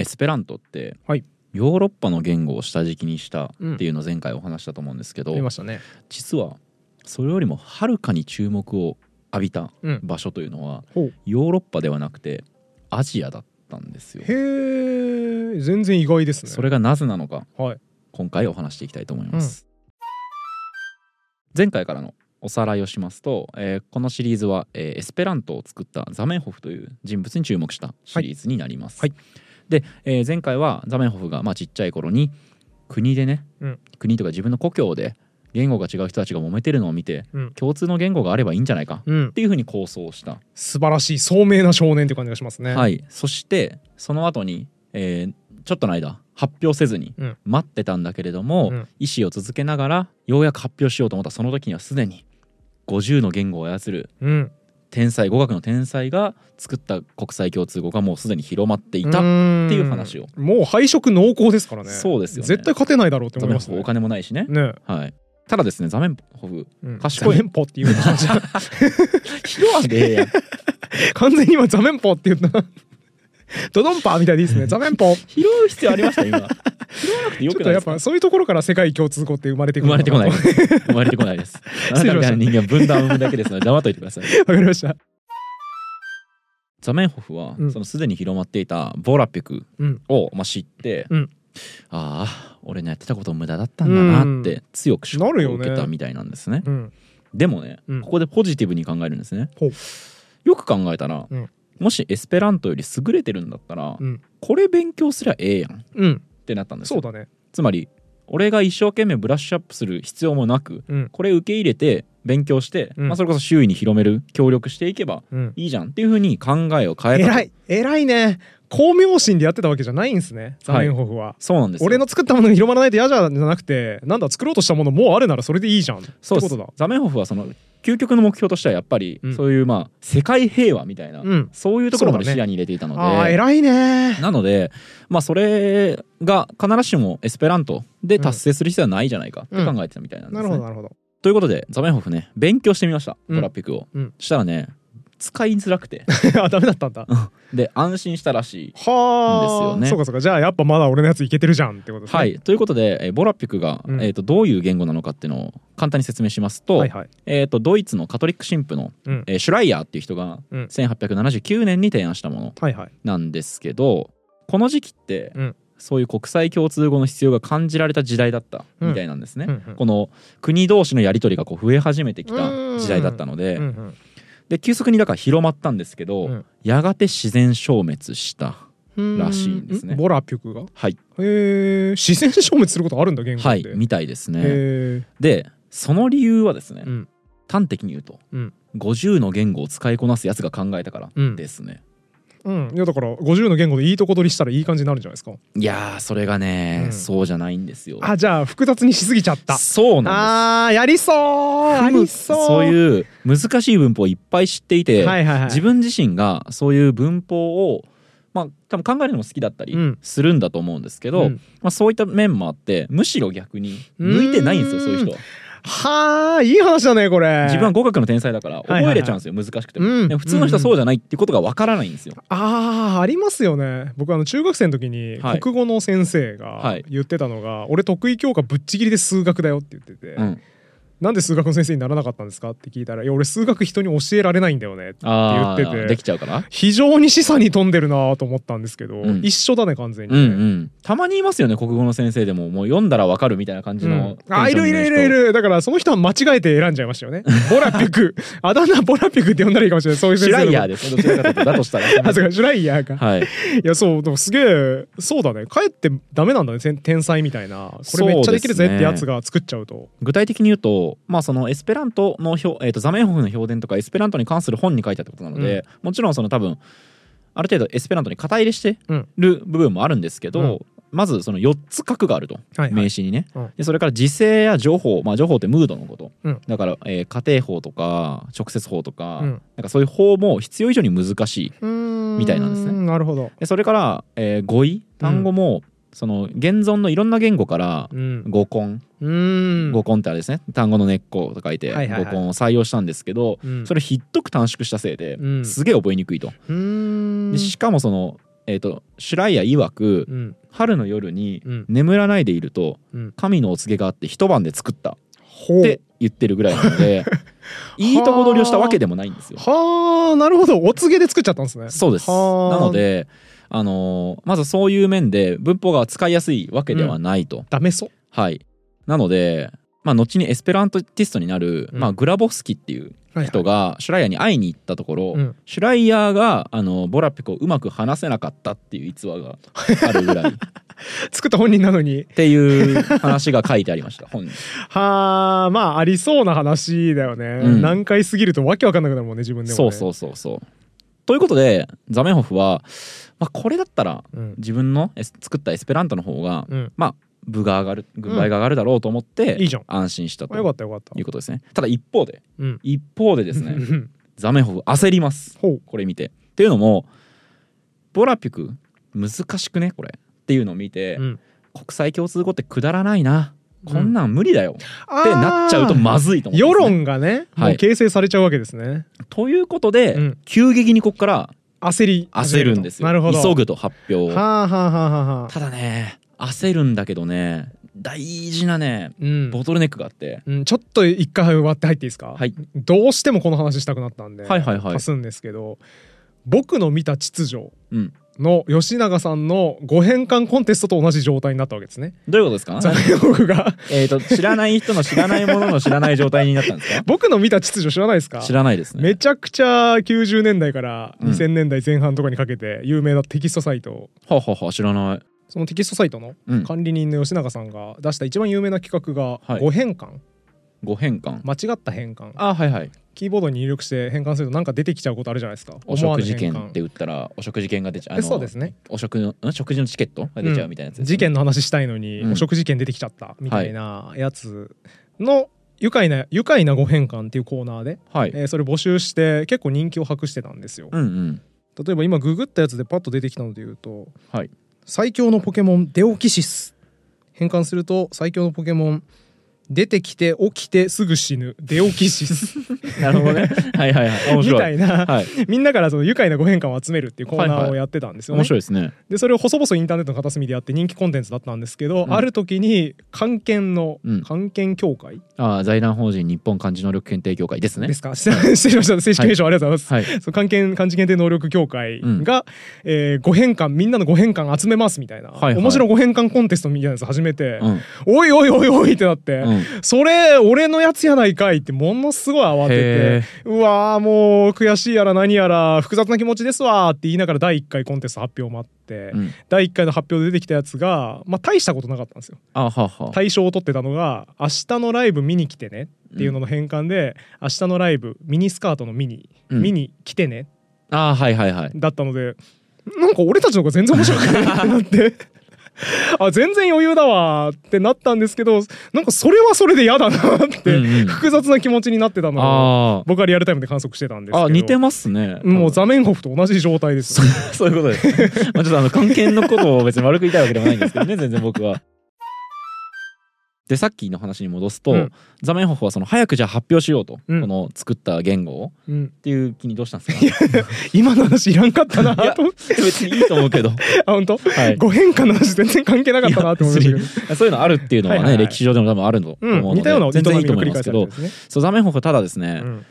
エスペラントって、はい。ヨーロッパの言語を下敷きにしたっていうのを前回お話したと思うんですけど、見ましたね。実はそれよりもはるかに注目を浴びたうん。場所というのはほう。ヨーロッパではなくてアジアだったんですよ。へえ全然意外ですね。それがなぜなのかはい。今回お話していきたいと思います。前回からのおさらいをしますと、えーこのシリーズは、えーエスペラントを作ったザメンホフという人物に注目したシリーズになります。はいで、えー前回はザメンホフが、まあ、ちっちゃい頃に国でね、うん。国とか自分の故郷で言語が違う人たちが揉めてるのを見てうん。共通の言語があればいいんじゃないかうん。っていうふうに構想した、素晴らしい聡明な少年っていう感じがしますね。はい。い、そしてその後に、えーちょっとの間発表せずにうん。待ってたんだけれども、うん。意思を続けながらようやく発表しようと思ったその時にはすでに50の言語を操るうん天才語学の天才が作った国際共通語がもうすでに広まっていた、っていう話を。もう配色濃厚ですからね。そうですよね。絶対勝てないだろうってザ思いますね。お金もないしね、ね。はい、ただですねザメンホフ。うん。賢い。ザメンポっていうの？じゃ拾わんでええやん。完全に今ザメンポって言ったドドンパーみたいでいいですね。ザメンポ。拾う必要ありました今。拾わなくてよちょっとくないですか？やっぱそういうところから世界共通語って生まれてくる生まれてこない。わ 生まれてこないです。あなたみた。いな人間は分断を生むだけですので黙っといてください。かりました。ザメンホフは、うん。そのすでに広まっていたボラピクうん。を、まあ、知って、うん。ああ俺のやってたこと無駄だったんだなって強くショックを受けたみたいなんですね。うん。でもね、うん。ここでポジティブに考えるんですね。よく考えたら、うんもしエスペラントより優れてるんだったら、うん。これ勉強すりゃええやん。っうん。てなったんですよ。そうだね。つまり俺が一生懸命ブラッシュアップする必要もなくうん。これ受け入れて勉強して、うん。まあ、それこそ周囲に広める協力していけばうん。いいじゃんっていうふうに考えを変えた。と偉い。偉いね。巧妙心でやってたわけじゃないんですね。ザメンホフは、そうなんですよ。俺の作ったものが広まらないと嫌じゃなくてなんだ作ろうとしたものもうあるならそれでいいじゃん。ってそうです。ことだ。ザメンホフはその究極の目標としてはやっぱり、うん。そういうまあ世界平和みたいな、うん。そういうところまで視野に入れていたので、あー偉いね。なのでまあそれが必ずしもエスペラントで達成する必要はないじゃないかって考えてたみたいなんですね。なるほどなるほど。ということでザメンホフね勉強してみました。うん。トラピックを。したらね使いづらくて。あダメだったんだ。で安心したらしい。はあ、ですよね。そうかそうか。じゃあやっぱまだ俺のやついけてるじゃんってことですね。はい、ということで、えーボラピックが、うん。えー、とどういう言語なのかっていうのを簡単に説明しますと,、はいはい。えー、とドイツのカトリック神父の、うん。えーシュライヤーっていう人がうん。1879年に提案したものはいはい。なんですけどこの時期って、うん。そういう国際共通語の必要が感じられた時代だったみたいなんですね。うんうん。この国同士のやり取りがこう増え始めてきた時代だったので,、うんうんで急速にだから広まったんですけど、うん。やがて自然消滅した。うんらしいんですね。ボラピュクが？はい、へえ自然消滅することあるんだ言語って、はい、みたいですね。でその理由はですね、うん。端的に言うと、うん。50の言語を使いこなすやつが考えたからうん。ですね。うん。いやだから50の言語でいいとこ取りしたらいい感じになるんじゃないですか？いやーそれがね、うん。そうじゃないんですよ。あじゃあ複雑にしすぎちゃった。そうなんあーやりそうです。ありそうそういう難しい文法をいっぱい知っていて、はいはいはい。自分自身がそういう文法をまあ多分考えるのも好きだったりうん。するんだと思うんですけど、うん。まあ、そういった面もあってむしろ逆に向いてないんですよそういう人は。はあいい話だねこれ。自分は語学の天才だからはいはい覚えれちゃうんですよ、難しくても、うん。普通の人はそうじゃないっていうことがわからないんですよ。あーありますよね。僕あの中学生の時にはい。国語の先生がはい。言ってたのが、俺得意教科ぶっちぎりで数学だよって言ってて、うん、なんで数学の先生にならなかったんですか？って聞いたら「いや俺数学人に教えられないんだよね」ってあ言っててーできちゃうから非常に示唆に富んでるなと思ったんですけど、うん。一緒だね完全にうんね、うん、たまにいますよね国語の先生でも。もう読んだらわかるみたいな感じの、うん。あいるいるいるいる。だからその人は間違えて選んじゃいましたよね。ボラピク。あだ名ボラピクって呼んだらいいかもしれない。そういうシュライヤーでですねどちらかとだとしたら。あそうかシュライヤーか。はい。いやそうでもすげえそうだね。かえってダメなんだね天天才みたいな。これめっちゃできるぜってやつが作っちゃうと。具体的に言うと、まあ、そのエスペラントの表、えー、とザメンホフの評伝とかエスペラントに関する本に書いてあったことなので、もちろんその多分ある程度エスペラントに肩入れしてうん。る部分もあるんですけど、うん。まずその4つ核があると、はいはい。名詞にね、うん。でそれから時勢や情報、まあ、情報ってムードのこと、うん。だから、えー家庭法とか直接法とか,、うん。なんかそういう法も必要以上に難しいみみたいなんですね。なるほど。でそれから、えー語彙単語も、その現存のいろんな言語からうん。語根うん。語根ってあれですね。単語の根っこと書いて語根を採用したんですけど、うん。それひっとく短縮したせいで、うん。すげえ覚えにくいと。しかもそのえー、とシュライヤ曰くうん。春の夜にうん。眠らないでいるとうん。神のお告げがあって一晩で作った。って言ってるぐらいなので いいとこ取りをしたわけでもないんですよ。はあなるほど。お告げで作っちゃったんですね。そうです。なはあので、あのーまずそういう面で文法が使いやすいわけではないと。ダメそう。はい。なので、まあ、後にエスペラントティストになる、うん。まあ、グラボフスキっていう人がシュライヤーに会いに行ったところ、うん。シュライヤーがあのボラピクをうまく話せなかったっていう逸話があるぐらい。っ 作った本人なのに。ていう話が書いてありました本に。はあまあありそうな話だよね、うん。何回過ぎるとわけわかんなくなるもんね自分でも、ね、そうそうそうそう。ということでザメホフは、まあ、これだったらうん。自分の作ったエスペラントの方が、うん。まあ部が上がる軍配が上がるだろうと思って、いいじゃん。安心したということですね。ただ一方でうん。一方でですねうん。ザメホフ焦ります。これ見て。っていうのもボラピク難しくねこれ。っていうのを見て、うん。国際共通語ってくだらないな、うんこんなん無理だよ。ってなっちゃうとまずいと思うね、世論がねもはい。う形成されちゃうわけですね、ということで、うん。急激にここから焦り。焦るんですよ。なるほど。急ぐと発表を。はあはあはあはあはあ。ただね焦るんだけどね大事なねうん。ボトルネックがあって、うん、ちょっと一回割って入っていいですか、はい。どうしてもこの話したくなったんで、はいはいはい。足すんですけど僕の見た秩序うん、の吉永さんの5変換コンテストと同じ状態になったわけですね。どういうことですか？僕が えっと知らない人の知らないものの知らない状態になったんですか？僕の見た秩序知らないですか？知らないですね。めちゃくちゃ90年代からうん。2000年代前半とかにかけて有名なテキストサイト、はあはあはあ知らない。そのテキストサイトのうん。管理人の吉永さんが出した一番有名な企画がはい。5変換、五変換間違った変換あはいはいキーボードに入力して変換するとなんか出てきちゃうことあるじゃないですか。お食事券って打ったらお食事券が出ちゃうそうですね。お食のん食事のチケットが出ちゃうみたいなやつですね。事件の話したいのに、うん。お食事件出てきちゃったみたいなやつの愉快な愉快な5変換っていうコーナーで、はい。えーそれ募集して結構人気を博してたんですよ、うんうん。例えば今ググったやつでパッと出てきたので言うとはい。最強のポケモンデオキシス。変換すると最強のポケモン出てきて起きてすぐ死ぬ。デオキシスなるほどね。はいはいはい。面み白い。たいな、はい。みんなからその愉快な5変換を集めるっていうコーナはいはい。ーをやってたんですよね、面白いですね。でそれを細々インターネットの片隅でやって人気コンテンツだったんですけど、うん。ある時に漢検のうん。漢検協会ああ財団法人日本漢字能力検定協会ですね。ですか、失礼しました。正式名称ありがとうございます、はい。その漢検漢字検定能力協会が、えー、5変換みんなの5変換集めますみたいな、はいはい。面白い5変換コンテストみたいなやつ始めて、うん。おいおいおいおいってなって、うんそれ俺のやつやないかいってものすごい慌てへてうわーもう悔しいやら何やら複雑な気持ちですわーって言いながら第1回コンテスト発表を待って、うん。第1回の発表で出てきたやつが、まあ、大したことなかったんですよ。あはあは。あ対象を取ってたのが「明日のライブ見に来てね」っていうのの変換で「明日のライブミニスカートのミニ、うん。見に来てねあはいはいはい」だったのでなんか俺たちの方が全然面白くないってなって。あ全然余裕だわーってなったんですけどなんかそれはそれで嫌だなって、うんうん。複雑な気持ちになってたのをあ僕はリアルタイムで観測してたんですけど。ああ似てますね。もうザメンホフと同じ状態ですそういうことです。まあちょっとあの関係のことを別に悪く言いたいわけでもないんですけどね、全然僕は。でさっきの話に戻すと、うん。ザメンホフはその早くじゃあ発表しようと、うん。この作った言語をうん。っていう気にどうしたんですか？今の話いらんかったなと。別にいいと思うけど、あ本当、はい。ご変化の話全然関係なかったなって思いましたけど。そういうのあるっていうのはねはいはいはい。歴史上でも多分あると思ううん、ので、似たような全然いいと思いますけどね。そうザメンホフはただですね、うん、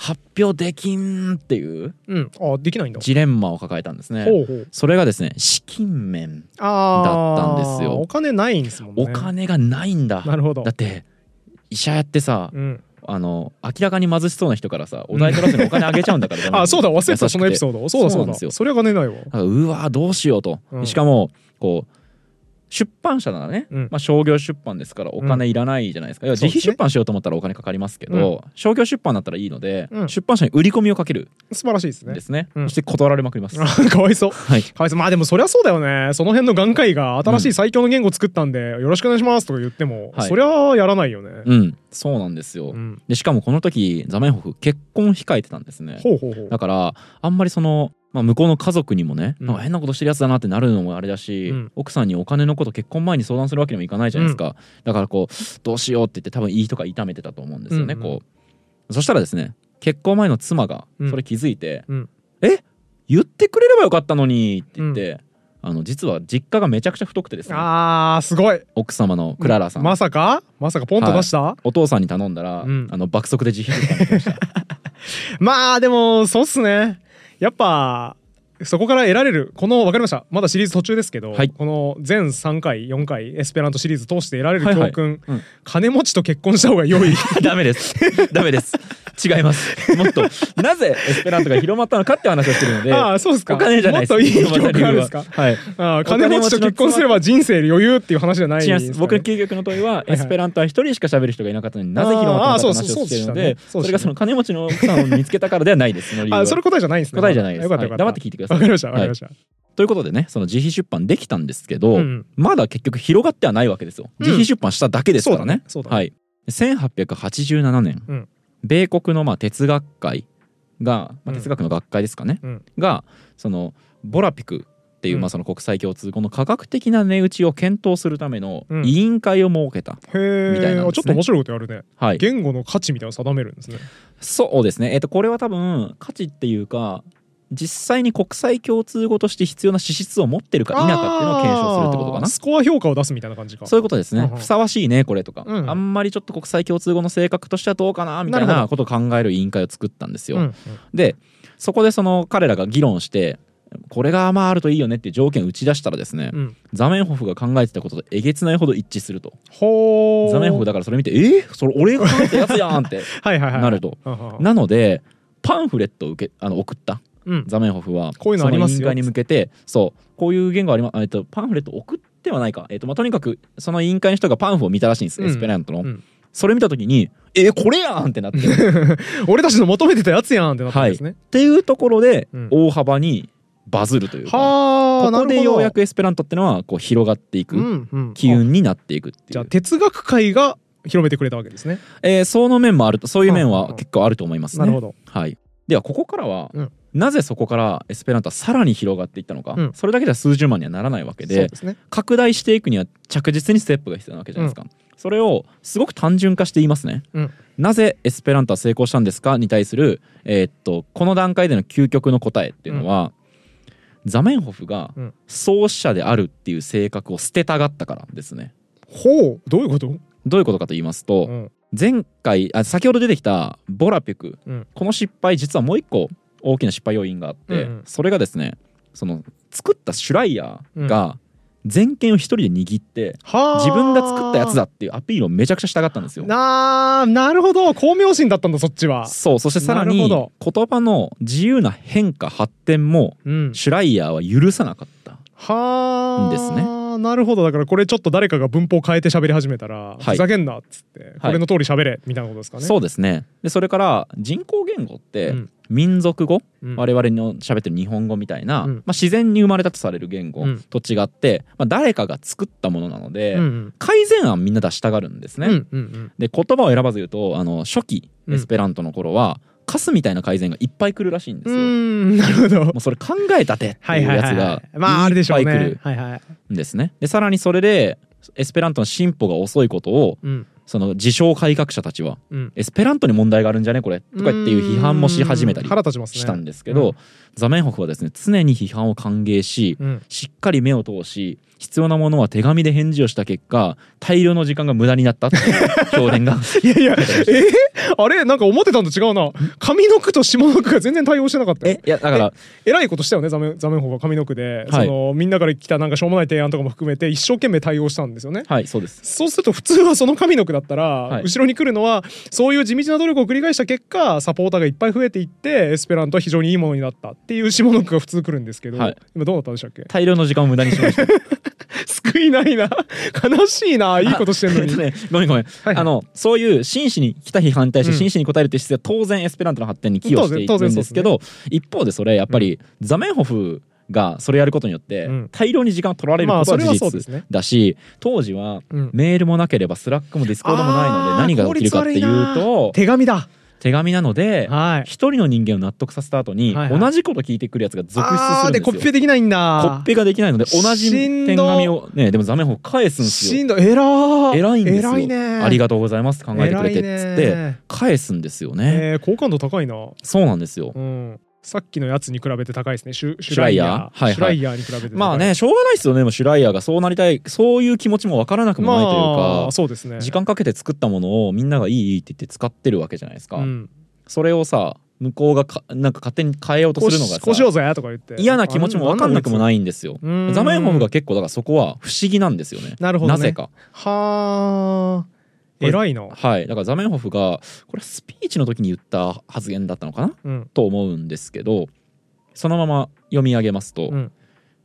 発表できんっていううん、あできないんだ。ジレンマを抱えたんですねほうほう。それがですね資金面だったんですよお金ないんですもんね。お金がないんだなるほどだ。って医者やってさ、うん、あの明らかに貧しそうな人からさお題取らせにお金あげちゃうんだからあそうだ忘れてたそのエピーソード。そうだそうだ。そうなんですよそれは金ないわ。ドうわーどうしようと、うんしかもこう出版社ならね、うん。まあ、商業出版ですからお金いらないじゃないですか、要は自費出版しようと思ったらお金かかりますけど、商業出版だったらいいので、うん。出版社に売り込みをかける。素晴らしいですね。んで。すね。うん。そして断られまくります、あ かわいそう。はい。かわいそう。まあでもそりゃそうだよね。その辺の眼科医が新しい最強の言語作ったんで、よろしくお願いしますとか言っても、はい。そりゃやらないよね。うん。そうなんですよ、うん。でしかもこの時ザメンホフ結婚控えてたんですね。ほうほうほう。だからあんまりその、まあ、向こうの家族にもね、うん。なんか変なことしてるやつだなってなるのもあれだし、うん。奥さんにお金のこと結婚前に相談するわけにもいかないじゃないですか、だからこうどうしようって言って多分いいとか痛めてたと思うんですよね、うんうん。こう。そしたらですね結婚前の妻がうん。それ気づいて「うん。え？言ってくれればよかったのにって言って、あの実は実家がめちゃくちゃ太くてですね。あーすごい。奥様のクララさん、まさか？まさかポンと出した、お父さんに頼んだら、うん。あの爆速で自費できました。まあでもそうっすねやっぱそこから得られるこの分かりました。まだシリーズ途中ですけど、はい。この全3回4回エスペラントシリーズ通して得られる教訓、うん。金持ちと結婚した方が良い。ダメです。ダメです違います。もっと。なぜエスペラントが広まったのかって話をしてるのでああそうですか。お金じゃないです。もっといい教広まった理由は訓あるんですか。はい。ああ金持ちと結婚すれば人生余裕っていう話じゃないですかね。僕の究極の問いははいエスペラントは一人しか喋る人がいなかったのになぜ広まったのかって話をしているのでそれがその金持ちの奥さんを見つけたからではないです。その理由は。あそれ答えじゃないんですね答えじゃないです。よかったよかった、はい黙って聞いてください。わかりましたわかりました、ということでねその自費出版できたんですけど、うんまだ結局広がってはないわけですよ。うん。自費出版しただけですからね。はい。1887年、うん米国のまあ哲学会が、まあ、うん。哲学の学会ですかね、うん。がそのボラピクっていう、うん。まあその国際共通語の科学的な値打ちを検討するためのうん。委員会を設けた、へみたいなね。えちょっと面白いことやるね。はい。言語の価値みたいなのを定めるんですね。そうですね。えっ、とこれは多分価値っていうか実際に国際共通語として必要な資質を持ってるか否かっていうのを検証するってことかな。スコア評価を出すみたいな感じか。そういうことですね、うんうん。ふさわしいねこれとか、うん。あんまりちょっと国際共通語の性格としてはどうかなみたいなことを考える委員会を作ったんですよ、うんうん。でそこでその彼らが議論してこれがまああるといいよねっていう条件を打ち出したらですね、うん。ザメンホフが考えてたこととえげつないほど一致すると。ザメンホフだからそれ見てえー、それ俺が考えたやつやんって はいはいはいなると。はははなのでパンフレットを受けあの送った。うんザメンホフはこういうのありますよ。委員会に向けてそうこういう言語ありますえっとパンフレット送ってはないか。えっとまあとにかくその委員会の人がパンフを見たらしいんです、うん。エスペラントの、うん。それ見た時にえこれやんってなって。っ 俺たちの求めてたやつやんってなったんですね、ていうところでうん。大幅にバズるというか、はあここでようやくくエスペラントってのはこう広がっていく機運になっていくっていう、じゃあ哲学界が広めてくれたわけですね。えーその面もあるとそういう面は結構あると思いますね。なるほど。はい、ではここからは、うんなぜそこからエスペラントはさらに広がっていったのか、うん。それだけでは数十万にはならないわけでね。拡大していくには着実にステップが必要なわけじゃないですか。それをすごく単純化して言いますね。うん。なぜエスペラントは成功したんですかに対する、えーっとこの段階での究極の答えっていうのは、ザメンホフがうん。創始者であるっていう性格を捨てたがったからですね。ほう。どういうこと？どういうことかと言いますと、うん。前回あ先ほど出てきたボラピク、うん。この失敗実はもう一個大きな失敗要因があって、うんうん。それがですねその作ったシュライヤーが全権を一人で握って、はあ。自分が作ったやつだっていうアピールをめちゃくちゃしたかったんですよ。なあなるほど。巧妙心だったんだそっちは。そうそしてさらに言葉の自由な変化発展もうん。シュライヤーは許さなかった。はあですね。なるほど。だからこれちょっと誰かが文法変えて喋り始めたら、はい。ふざけんなっつって、これの通り喋れみたいなことですかね。そうですね。でそれから人工言語ってうん民族語、うん。我々の喋ってる日本語みたいな、うん。まあ、自然に生まれたとされる言語うん。と違って、まあ、誰かが作ったものなので、うんうん。改善案みんな出したがるんですね。うんうんうん。で言葉を選ばず言うとあの初期うん。エスペラントの頃は、カスみたいな改善がいっぱい来るらしいんですうよ。もんなるほど。うそれ考えたてってはいいうやつがいまああれでしょういっぱい来るねはいはい。んですね。でさらにそれでエスペラントの進歩が遅いことをうんその自称改革者たちはうん。エスペラントに問題があるんじゃねこれとかっていう批判もし始めたりしたんですけど、ザメンホフはですね常に批判を歓迎し、うん。しっかり目を通し必要なものは手紙で返事をした結果大量の時間が無駄になったっていう評伝が いやいやえ？ー、あれ？なんか思ってたのと違うな。上の句と下の句が全然対応してなかったよ。え？いやだからえ？らいことしたよねザメザメンホが上の句で、はい。そのみんなから来たなんかしょうもない提案とかも含めて一生懸命対応したんですよね。はいそうです。そうすると普通はその上の句だったら、はい。後ろに来るのはそういう地道な努力を繰り返した結果サポーターがいっぱい増えていってエスペラントは非常にいいものになったっていう下の句が普通来るんですけど、はい。今どうだったんでしたっけ？大量の時間を無駄にしました。救いないな。悲しいな。いいことしてんのに、えっとね。ごめんごめん、はいあのそういう真摯に来た批判に対してうん。真摯に答えるって姿勢は当然エスペラントの発展に寄与してい当然るんですけど一方でそれやっぱりザメンホフがそれやることによってうん。大量に時間を取られることは事実だし当時はうん。メールもなければスラックもディスコードもないので何が起きるかっていうと手紙だ。手紙なのではい。一人の人間を納得させた後にはいはい。同じこと聞いてくるやつが続出するんですよ。でコピペできないんだ。コピペができないので同じ手紙をねでもザメンホフ返すんですよ。しんど。い偉ー偉いんですよ。ありがとうございます。考えてくれてっつってね。返すんですよね、えー好感度高いな。そうなんですよ。うんさっきのやつに比べて高いですね。シュシュシュライヤー。ライヤー、はいはい。シュライヤーに比べてまあねしょうがないですよね。もうシュライヤーがそうなりたい。そういう気持ちもわからなくもないというか、まあそうですね。時間かけて作ったものをみんながいいいいって言って使ってるわけじゃないですか、うん、それをさ向こうがかなんか勝手に変えようとするのがさこうしようぜとか言って。嫌な気持ちも分かんなくもないいんですよ。うん。ザメンホフが結構だからそこは不思議なんですよね。なるほど、ね、なぜか。はあ偉いな。はい。だからザメンホフがこれスピーチの時に言った発言だったのかな？うん。と思うんですけどそのまま読み上げますと、うん。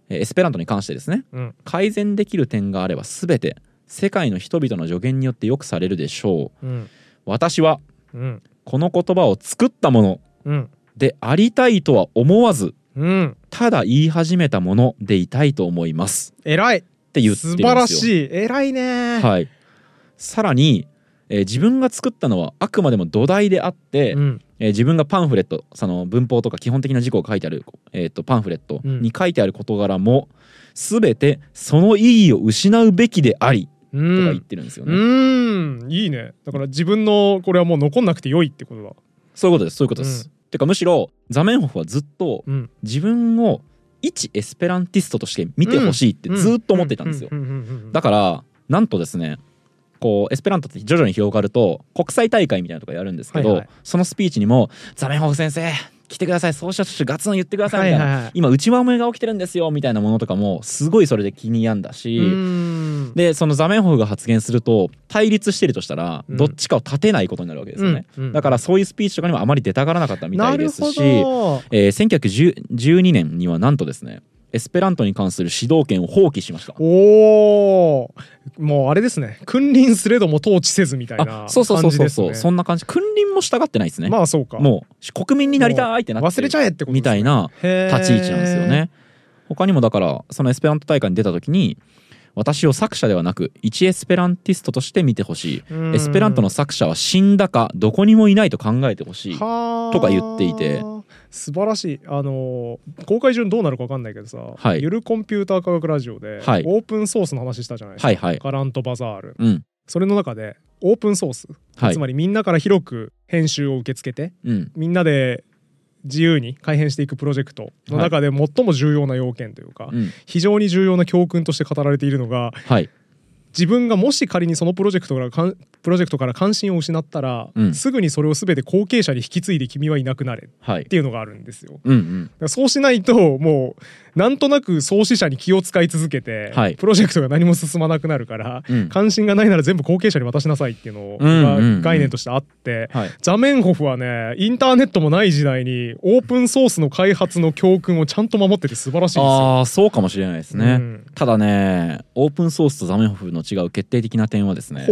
えーエスペラントに関してですね。うん。改善できる点があれば全て世界の人々の助言によってよくされるでしょう。うん。私はうん。この言葉を作ったものうん。でありたいとは思わずうん。ただ言い始めたものでいたいと思います。偉い。って言ってるんですよ。素晴らしい。偉いね。はい、さらに、えー自分が作ったのはあくまでも土台であって、うん。えー自分がパンフレットその文法とか基本的な事項が書いてある、えー、とパンフレットに書いてある事柄も全てその意義を失うべきでありうとか言っんてるんですようね、ん。いいね。だから自分のこれはもう残んなくて良いってことだ。そういうことです。そういうことです、てかむしろザメンホフはずっとうん。自分を一エスペランティストとして見てほしいってずっと思っていたんですよ。うううん。うん。だからなんとですねこうエスペラントって徐々に広がると国際大会みたいなのとかやるんですけど、はいはい。そのスピーチにも「ザメンホフ先生来てくださいそうしたとしてガツン言ってください」みたいな、はいはいはい。今内輪もめが起きてるんですよみたいなものとかもすごいそれで気に病んだし、うん。でそのザメンホフが発言すると対立してるとしたらうん。どっちかを立てないことになるわけですよね、うんうんだからそういうスピーチとかにもあまり出たがらなかったみたいですし、えー1912年にはなんとですねエスペラントに関する指導権を放棄しました。おおもうあれですね。君臨すれども統治せずみたいなあそうそうそうそう。そう、感じですね。そんな感じ。君臨も従ってないですね、まあそうか。もう国民になりたいってなって忘れちゃえってことですね。みたいな立立ち位置なんですよね。他にもだからそのエスペラント大会に出た時に私を作者ではなく一エスペランティストとして見てほしい。エスペラントの作者は死んだかどこにもいないと考えてほしい。ととか言っていて素晴らしい。あのー公開順どうなるか分かんないけどさ、はい。ゆるコンピューター科学ラジオで、はい。オープンソースの話したじゃないですか、はいはい。ガラントバザール。うん。それの中でオープンソース、はい。つまりみんなから広く編集を受け付けてうん。みんなで自由に改変していくプロジェクトの中で最も重要な要件というか、うん。非常に重要な教訓として語られているのがはい。自分がもし仮にそのプロジェクトからかんプロジェクトから関心を失ったら、うん。すぐにそれを全て後継者に引き継いで君はいなくなれっはいていうのがあるんですよ。うんうんだからそうしないともうなんとなく創始者に気を使い続けて、はい。プロジェクトが何も進まなくなるから、うん。関心がないなら全部後継者に渡しなさいっていうのうんうんうん。が概念としてあって、はいザメンホフはねインターネットもない時代にオープンソースの開発の教訓をちゃんと守ってて素晴らしいですよ。ああそうかもしれないですね、うん。ただねオープンソースとザメホフの違う決定的な点はですね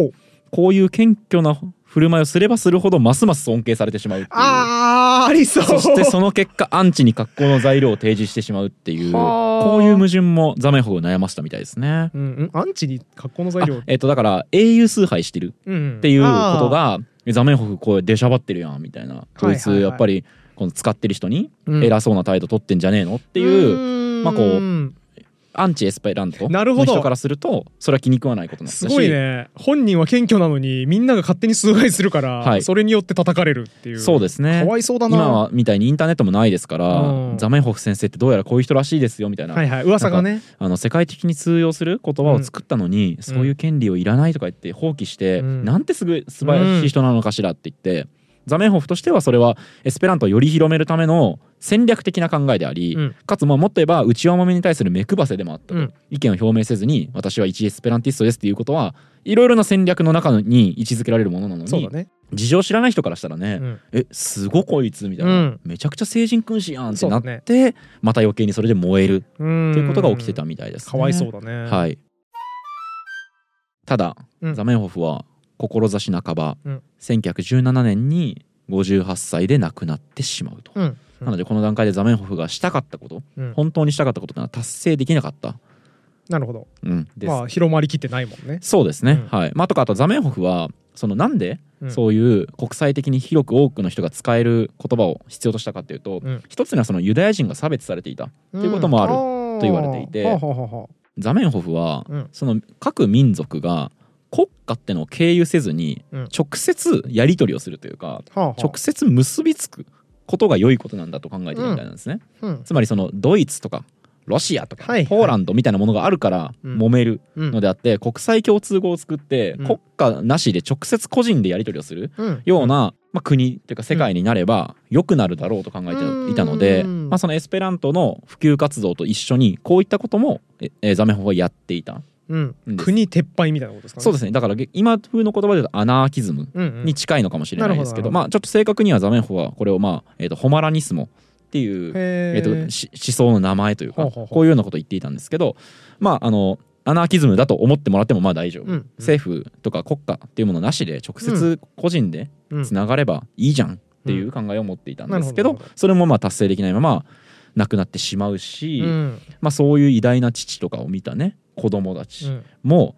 こういう謙虚な振る舞いをすればするほどますます尊敬されてしまうう。あーありそう。そしてその結果アンチに格好の材料を提示してしまうっていうはあ。こういう矛盾もザメホフを悩ませたみたいですね。うんうん、アンチに格好の材料。あえっとだから英雄崇拝してるうんっていうことがザメホフこう出しゃばってるやんみたいな。こいつやっぱりこの使ってる人にうん。偉そうな態度取ってんじゃねえのっていうまあこうアンチエスペラントのなるほど。人からするとそれは気に食わないことになすごいね。本人は謙虚なのにみんなが勝手に崇拝するから、はい。それによって叩かれるっていう。そうですね。かわいそうだな。今はみたいにインターネットもないですから、うん。ザメホフ先生ってどうやらこういう人らしいですよみたいな、はいはい。噂がね。あの世界的に通用する言葉を作ったのに、そういう権利をいらないとか言って放棄して、うん。なんてすぐ素晴らしい人なのかしらって言って、ザメンホフとしてはそれはエスペラントをより広めるための戦略的な考えであり、うん。かつまあもっと言えば内輪もめに対する目配せでもあったと、うん。意見を表明せずに私は一エスペランティストですっていうことはいろいろな戦略の中に位置づけられるものなのに、ね、事情を知らない人からしたらね、うん。えすごこいつみたいな、うん。めちゃくちゃ成人君子やんってなって、また余計にそれで燃える。うん。っていうことが起きてたみたいです、ね。かわいそうだね。はい。ただ、うん。ザメンホフは志半ば、うん。1917年に58歳で亡くなってしまうと。うん。うん。なのでこの段階でザメンホフがしたかったこと、うん。本当にしたかったことが達成できなかった。なるほど。うん。まあ広まりきってないもんね。そうですね。うん。はい。まあとかあとザメンホフはそのなんでうん。そういう国際的に広く多くの人が使える言葉を必要としたかっていうと、うん。一つにはそのユダヤ人が差別されていた。っていうこともあると言われていてザメンホフは、うん。その各民族が国家ってのを経由せずにうん。直接やり取りをするというか、あはあはあ。直接結びつくことが良いことなんだと考えてるみたいなんですね、うん。つまりそのドイツとかロシアとか、はいポーランドみたいなものがあるからうん。揉めるうんのであって、国際共通語を作って、うん。国家なしで直接個人でやり取りをするうん。ような、まあ、国というか世界になれば良くなるだろうと考えていたので、うん。まあ、そのエスペラントの普及活動と一緒にこういったこともええザメホフはやっていたうん。国撤廃みたいなことですかね。そうですね。だからげ今風の言葉で言うとアナーキズムうんうん。に近いのかもしれないですけど,、なるほど。なるほどまあちょっと正確にはザメホフはこれを、まあえー、とホマラニスモっていうへえー、とし思想の名前というかこういうようなことを言っていたんですけどまああのアナーキズムだと思ってもらってもまあ大丈夫、うん政府とか国家っていうものなしで直接個人でうん。つながればいいじゃんっていう考えを持っていたんですけど,、なるほどなるほど。それもまあ達成できないまま亡くなってしまうし、うん。まあ、そういう偉大な父とかを見たね子供たちも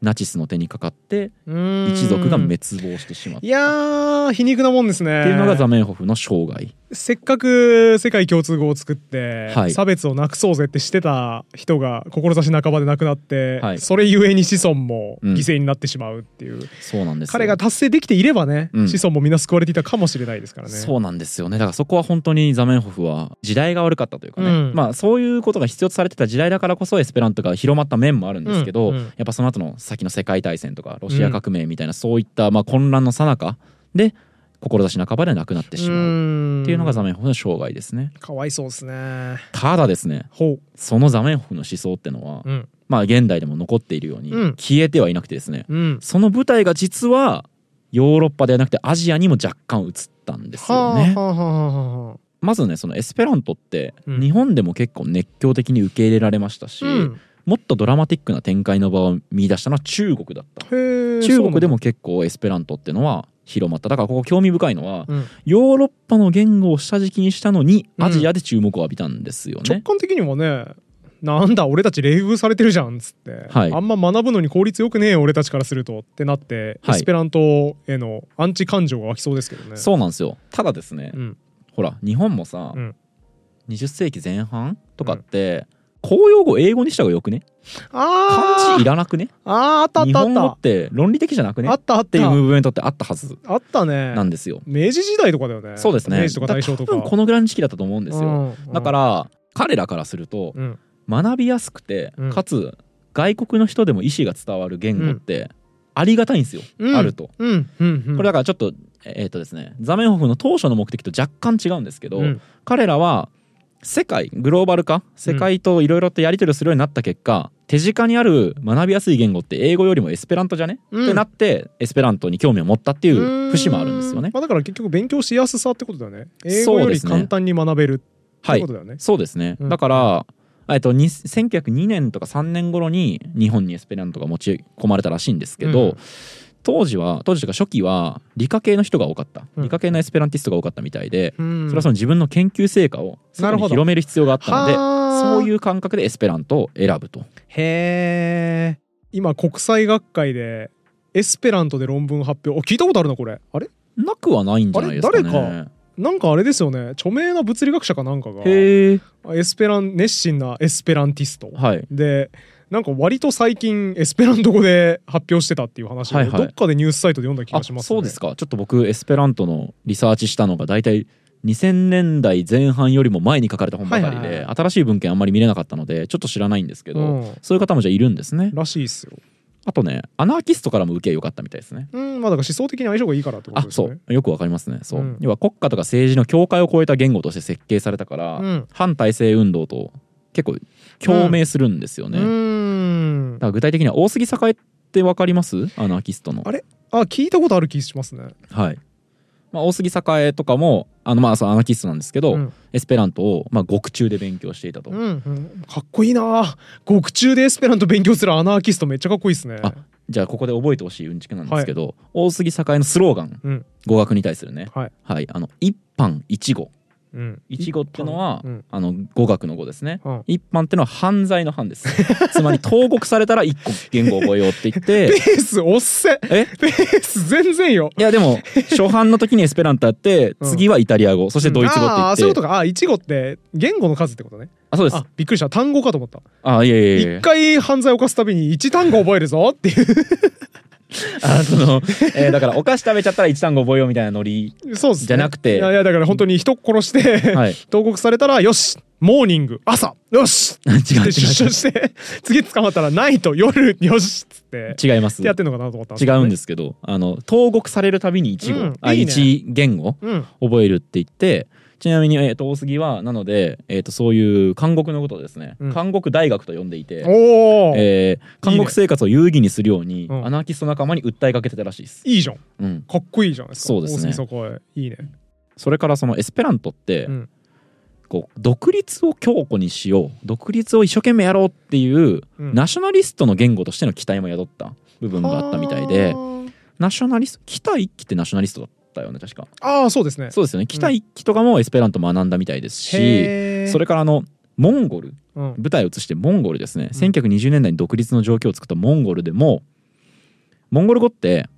ナチスの手にかかってうん。一族が滅亡してしまった。いやー皮肉なもんですね。っていうのがザメンホフの生涯せっかく世界共通語を作って、はい。差別をなくそうぜってしてた人が志半ばで亡くなって、はい。それゆえに子孫もうん。犠牲になってしまうっていう、そうなんですよ。彼が達成できていればね、うん。子孫もみんな救われていたかもしれないですからね。そうなんですよね。だからそこは本当にザメンホフは時代が悪かったというかね、うん。まあそういうことが必要とされてた時代だからこそエスペラントが広まった面もあるんですけど、うんうん。やっぱその後の先の世界大戦とかロシア革命みたいなそういったまあ混乱の最中で志半ばで亡くなってしまうっていうのがザメンホフの生涯ですねかわいそうですね。ただですねほそのザメンホフの思想ってのは、う。うん。まあ現代でも残っているようにうん消えてはいなくてですね、うん。その舞台が実はヨーロッパではなくてアジアにも若干移ったんですよね。はあはあはあはあ。まずねそのエスペラントってうん日本でも結構熱狂的に受け入れられましたし、うんもっとドラマティックな展開の場を見出したのは中国だった。中国でも結構エスペラントってのは広まった。だからここ興味深いのは、そうなん。だ、ヨーロッパの言語を下敷きにしたのにうん。アジアで注目を浴びたんですようん、直ね。感的にもねなんだ俺たち冷遇されてるじゃんっつって、はい。あんま学ぶのに効率よくねえよ俺たちからするとってなって、はい。エスペラントへのアンチ感情が湧きそうですけどね。そうなんですよ。ただですね、うん。ほら日本もさ、うん。20世紀前半とかって、公用語英語にした方がよくね？あ漢字いららなくね？あーあったあったあっ日本語って論理的じゃなくね？ったあった。あっていうムーたブメントってあったはず。あったね。なんですよ。明治時代とかだよね。そうですね。明治とか大正とか。このぐらいの時期だったと思うんですよ。うんだから彼らからするとうん。学びやすくて、うん。かつ外国の人でも意思が伝わる言語ってありがたいんですよ、うん。あると。うん。うん。うん。これだからちょっとえっ、とですねザメンホフの当初の目的と若干違うんですけど、うん。彼らは世界グローバル化？世界といろいろとやり取りをするようになった結果、手近にある学びやすい言語って英語よりもエスペラントじゃね、うん。ってなってエスペラントに興味を持ったっていう節もあるんですよね。まあ、だから結局勉強しやすさってことだよね。英語より簡単に学べるってはい。ことだよね。そうですね、うん。だから、えっと、に1902年とか3年頃に日本にエスペラントが持ち込まれたらしいんですけど、うん当時は当時というか初期は理科系の人が多かった、うん。理科系のエスペランティストが多かったみたいで、うん。それはその自分の研究成果を広める必要があったのではあ。そういう感覚でエスペラントを選ぶと。へえ。今国際学会でエスペラントで論文発表。お聞いたことあるなこれ。あれ？なくはないんじゃないですかね。誰なんかあれですよね。著名な物理学者かなんかが。エスペラン熱心なエスペランティストはい。でなんか割と最近エスペラント語で発表してたっていう話をはいはい。どっかでニュースサイトで読んだ気あがしますね。そうですか。ちょっと僕エスペラントのリサーチしたのが大体2000年代前半よりも前に書かれた本ばかりで、はいはいは新しい文献あんまり見れなかったのでちょっと知らないんですけど、うん。そういう方もじゃあいるんですね。らしいっすよ。あとねアナーキストからも受け良かったみたいですね。うんまあだから思想的に相性がいいからってことですね。う。よくわかりますね。そう、うん。要は国家とか政治の境界を越えた言語として設計されたから、うん。反体制運動と結構共鳴するんですよね、から具体的には大杉栄ってわかります？アナーキストの。あれ？あ聞いたことある気しますね。はい、まあ、大杉栄とかもあのまあそうアナキストなんですけど、うん。エスペラントをまあ獄中で勉強していたと、うんうん、かっこいいな。獄中でエスペラント勉強するアナーキストめっちゃかっこいいですね。あじゃあここで覚えてほしいうんちくなんですけど、大杉栄のスローガンうん。語学に対するね。はい。はい。あの一般一語うん。一語ってのは、うん。あの語学の語ですね。うん。一般ってのは犯罪の犯です。つまり投獄されたら一個言語を覚えようって言っ ペてースおっせ。え？ペース全然よ。いやでも初版の時にエスペラントやってうん。次はイタリア語そしてドイツ語ってあ言って、あそういうことか。あ一語って言語の数ってことね。あそうです。あびっくりした。単語かと思った。あいやいやいや。一回犯罪を犯すたびに一単語覚えるぞっていう あその、えーだからお菓子食べちゃったら一単語覚えようみたいなノリじゃなくて。いやいやだから本当に人殺して、はい。投獄されたらよしモーニング朝よし 違う出所して次捕まったらナイト夜よしっつって。違います。やってんのかなと思ったん違うんですすけどあの投獄されるたびに一語、あうんいいね。一言語けどね覚えるって言ってちなみに、えー、と大杉はなので、えー、とそういう監獄のことをですね、うん。監獄大学と呼んでいてえー監獄生活を有意義にするようにうん。アナーキスト仲間に訴えかけてたらしいです、いいじゃん。うん、かっこいいじゃないですかそうですね。そこへいいね。それからそのエスペラントって、うん。こう独立を強固にしよう独立を一生懸命やろうっていう、うん。ナショナリストの言語としての期待も宿った部分があったみたいでナショナリスト北一揆ってナショナリストだったよね確か。あーそうですね。そうですよね。北一揆とかもエスペラント学んだみたいですしそれからあのモンゴルうん。舞台を移してモンゴルですね、ん。1920年代に独立の状況を作ったモンゴルでもモンゴル語って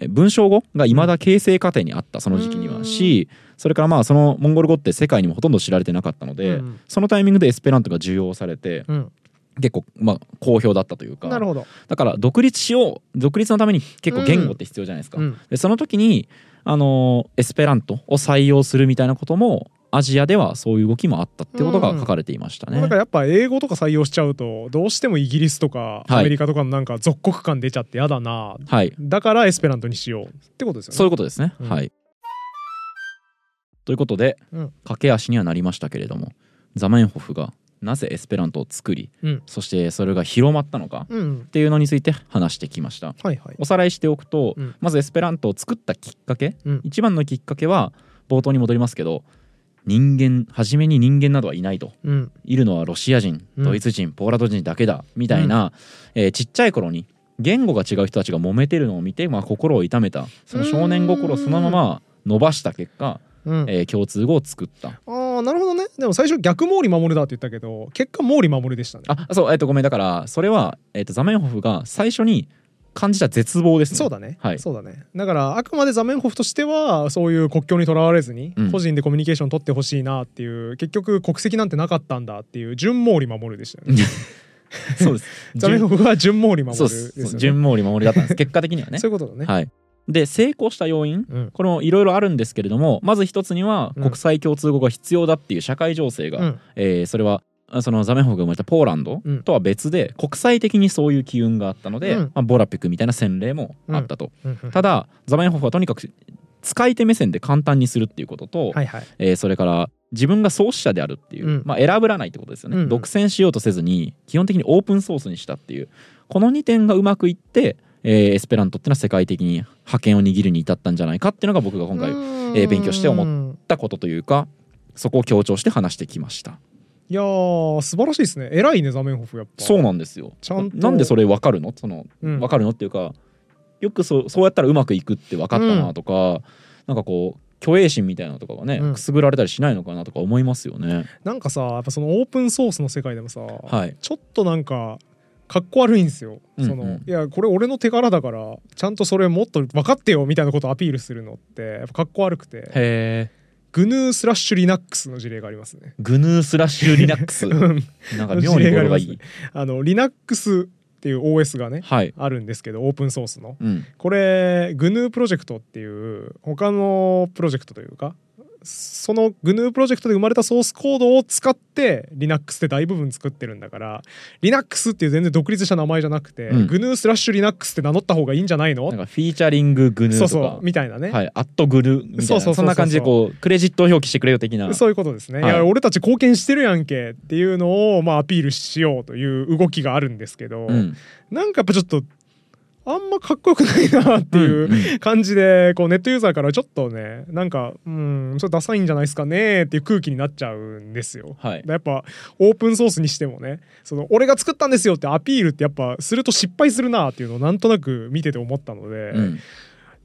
え文章語が未だ形成過程にあったその時期にうん。はしそれからまあそのモンゴル語って世界にもほとんど知られてなかったので、うん。そのタイミングでエスペラントが重用されてうん結構まあ好評だったというか。なるほど、だから独立しよう独立のために結構言語って必要じゃないですか。うん。でその時にあのエスペラントを採用するみたいなこともアジアではそういう動きもあったってことが書かれていましたね。だからやっぱ英語とか採用しちゃうとどうしてもイギリスとかはい。アメリカとかのなんか属国感出ちゃってやだな、はい。だからエスペラントにしようってことですよね。そういうことですね。うん。はい。ということで、うん。駆け足にはなりましたけれどもザメンホフがなぜエスペラントを作りうん。そしてそれが広まったのかうんっていうのについて話してきました。はいはい。おさらいしておくと、うん。まずエスペラントを作ったきっかけ、うん。一番のきっかけは冒頭に戻りますけど人間初めに人間などはいないと。うん。いるのはロシア人うん。ドイツ人、ポーランド人だけだみたいな、えーちっちゃい頃に言語が違う人たちが揉めてるのを見て、まあ、心を痛めた。その少年心をそのまま伸ばした結果、うん。えー共通語を作ったああなるほどね。でも最初逆毛利守だって言ったけど結果毛利守でしたね。あそう。えっ、とごめん。だからそれは、えー、とザメンホフが最初に感じた絶望ですね。そうだね、はい。そうだね。だからあくまでザメンホフとしてはそういう国境にとらわれずに、うん個人でコミュニケーション取ってほしいなっていう結局国籍なんてなかったんだっていう純毛利守でしたよね。そうです。ザメンホフは純毛利守そうです。純毛利守りだったんで す。結果的にはね。そういうことだね、はい、で成功した要因うん。これもいろいろあるんですけれどもまず一つにはうん。国際共通語が必要だっていう社会情勢が、うん。えーそれはあそのザメンホフが生まれたポーランドうん。とは別で国際的にそういう機運があったので、うん。まあ、ボラピクみたいな洗礼もあったと、ただザメンホフはとにかく使い手目線で簡単にするっていうことと、はいはい。えーそれから自分が創始者であるっていう、うん。まあ、選ぶらないってことですよね、うん。うん。独占しようとせずに基本的にオープンソースにしたっていうこの2点がうまくいって、えーエスペラントっていうのは世界的に覇権を握るに至ったんじゃないかっていうのが僕が今回えー勉強して思ったことというかそこを強調して話してきました。いやー素晴らしいですね。偉いねザメンホフやっぱ。そうなんですよ。ちゃんと。なんでそれ分かるの？そのうん。分かるのっていうかよくそうそうやったらうまくいくって分かったなとか、なんかこう虚栄心みたいなのとかがね、うん。くすぐられたりしないのかなとか思いますよね。なんかさやっぱそのオープンソースの世界でもさ、はい。ちょっとなんかかっこ悪いんですよ、うんうん。そのいやこれ俺の手柄だからちゃんとそれもっと分かってよみたいなことをアピールするのってやっぱかっこ悪くて。へえグヌースラッシュリナックスの事例がありますね。グヌースラッシュリナックス。うん。なんか妙に語呂がいい、あのリナックスっていう OS がねはい。あるんですけどオープンソースの。うん。これグヌープロジェクトっていう他のプロジェクトというかそのグヌープロジェクトで生まれたソースコードを使って Linux って大部分作ってるんだから Linux っていう全然独立した名前じゃなくて、うん。グヌースラッシュ Linux って名乗った方がいいんじゃないの？なんかフィーチャリンググヌーとか。そうそうみたいなね、はい、アットグルみたいな。そうそうそんな感じでこうクレジットを表記してくれよ的な。そういうことですね、はい。い、や俺たち貢献してるやんけっていうのを、まあ、アピールしようという動きがあるんですけど、うん、なんかやっぱちょっとあんまかっこよくないなっていう、感じでこうネットユーザーからちょっとねなんかうんそれダサいんじゃないですかねっていう空気になっちゃうんですよ。はい。やっぱオープンソースにしてもねその俺が作ったんですよってアピールってやっぱすると失敗するなっていうのをなんとなく見てて思ったので、いうん。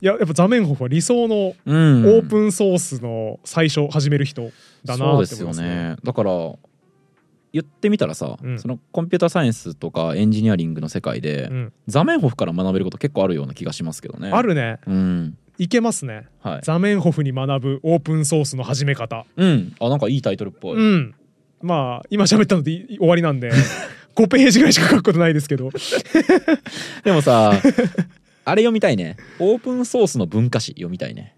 ややっぱザメンホフは理想のオうん。ープンソースの最初始める人だなって思いますね。ね。だから言ってみたらさ、うん。そのコンピューターサイエンスとかエンジニアリングの世界で、うん。ザメンホフから学べること結構あるような気がしますけどね。あるね。うん。いけますね。はい。ザメンホフに学ぶオープンソースの始め方。うん。あなんかいいタイトルっぽい、うん。まあ今喋ったのでい終わりなんで。5ページぐらいしか書くことないですけど。でもさあれ読みたいね。オープンソースの文化史読みたいね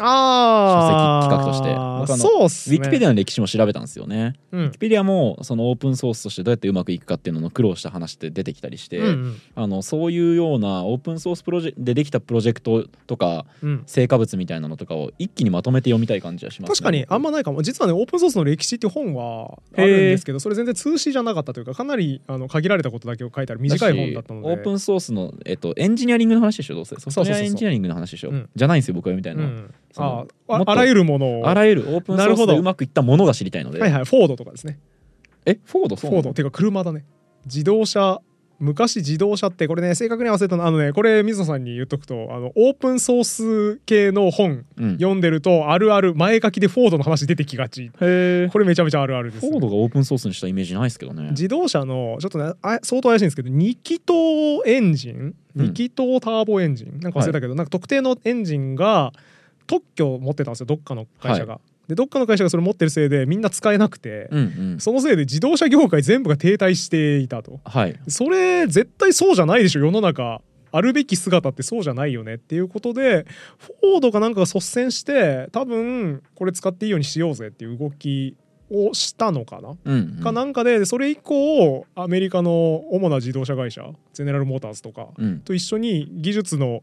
ああ書籍企画として。僕あのそうっすね。ウィキペディアの歴史も調べたんですよね。うん。ウィキペディアもそのオープンソースとしてどうやってうまくいくかっていうのの苦労した話って出てきたりして、うんうん。あのそういうようなオープンソースプロジェでできたプロジェクトとかうん成果物みたいなのとかを一気にまとめて読みたい感じはします、ね、確かにあんまないかも。実はねオープンソースの歴史っていう本はあるんですけどそれ全然通史じゃなかったというかかなりあの限られたことだけを書いてある短い本だったので。オープンソースの、えっと、エンジニアリングの話でしょどうせ。ソフトウェアエンジニアリングの話でしょ。うん。じゃないんですよ僕が読みたいのは、うん。そのあああらゆるものを。あらゆるオープンソースなるほど。でうまくいったものが知りたいので、はいはいフォードとかですね。えフォード？フォードっていうか車だね。自動車。昔自動車ってこれね正確には忘れたの。あのねこれ水野さんに言っとくとあのオープンソース系の本うん、読んでるとあるある前書きでフォードの話出てきがち。へえこれめちゃめちゃあるあるですフォードがオープンソースにしたイメージないですけどね。自動車のちょっとねあ相当怪しいんですけど2気筒エンジン？うん。2気筒ターボエンジン？なんか忘れたけど、なんか特定のエンジンが特許を持ってたんですよどっかの会社が。でどっかの会社がそれ持ってるせいでみんな使えなくて、うんうん。そのせいで自動車業界全部が停滞していたと。はい。それ絶対そうじゃないでしょ世の中。あるべき姿ってそうじゃないよねっていうことでフォードかなんかが率先して多分これ使っていいようにしようぜっていう動きをしたのかな、うんうん。かなんかでそれ以降アメリカの主な自動車会社ゼネラル・モーターズとかうん。と一緒に技術の